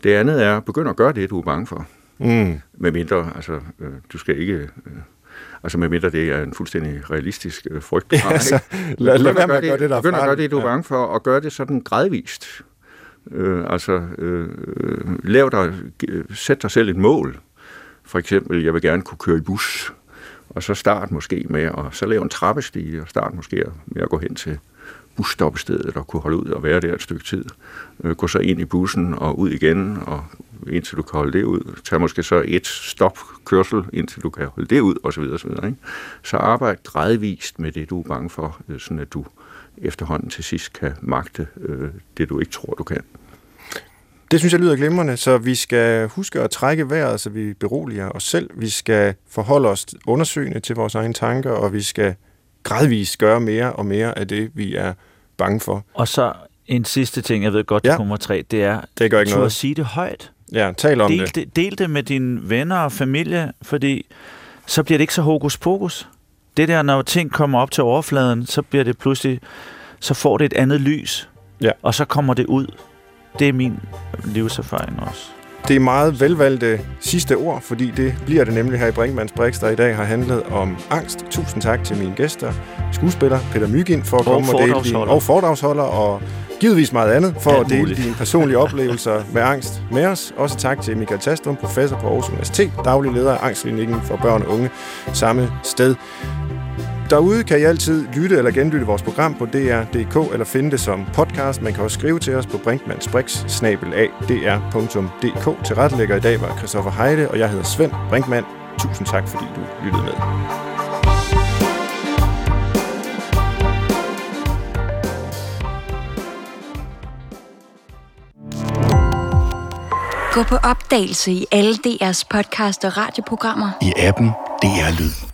Det andet er, begynd at gøre det, du er bange for. Mm. Med mindre, altså, øh, du skal ikke... Øh, altså med mindre det er en fuldstændig realistisk øh, frygt. Ja, så lad, lad være med at gøre det, der er Begynd at gøre det, du er bange for, og gør det sådan gradvist. Øh, altså, øh, øh lav dig, sæt dig selv et mål. For eksempel, jeg vil gerne kunne køre i bus. Og så start måske med, og så lave en trappestige, og start måske med at gå hen til busstoppestedet og kunne holde ud og være der et stykke tid. Øh, gå så ind i bussen og ud igen, og indtil du kan holde det ud. Tag måske så et stop kørsel, indtil du kan holde det ud, osv. osv. Ikke? Så arbejd gradvist med det, du er bange for, øh, sådan at du efterhånden til sidst kan magte øh, det, du ikke tror, du kan. Det synes jeg lyder glimrende, så vi skal huske at trække vejret, så vi beroliger os selv. Vi skal forholde os undersøgende til vores egne tanker, og vi skal gradvist gøre mere og mere af det, vi er bange for. Og så en sidste ting, jeg ved godt, Ja. nummer tre, det er, Det gør ikke noget. sige det højt. Ja, tal om Del det. det, del det med dine venner og familie, fordi så bliver det ikke så hokus pokus. Det der, når ting kommer op til overfladen, så bliver det pludselig, så får det et andet lys. Ja. Og så kommer det ud. Det er min livserfaring også. Det er meget velvalgte sidste ord, fordi det bliver det nemlig her i Brinkmanns Brix, der i dag har handlet om angst. Tusind tak til mine gæster, skuespiller Peter Mygind for at Og komme og dele din, og foredragsholder, og givetvis meget andet for Alt at dele muligt. dine personlige oplevelser med angst med os. Også tak til Michael Tastum, professor på Aarhus Universitet, daglig leder af Angstklinikken for børn og unge, samme sted. Derude kan I altid lytte eller genlytte vores program på dr.dk eller finde det som podcast. Man kan også skrive til os på brinkmannsbrix.dr.dk. Til rettelægger i dag var Christoffer Heide, og jeg hedder Svend Brinkmann. Tusind tak, fordi du lyttede med. Gå på opdagelse i alle DR's podcast og radioprogrammer. I appen DR Lyd.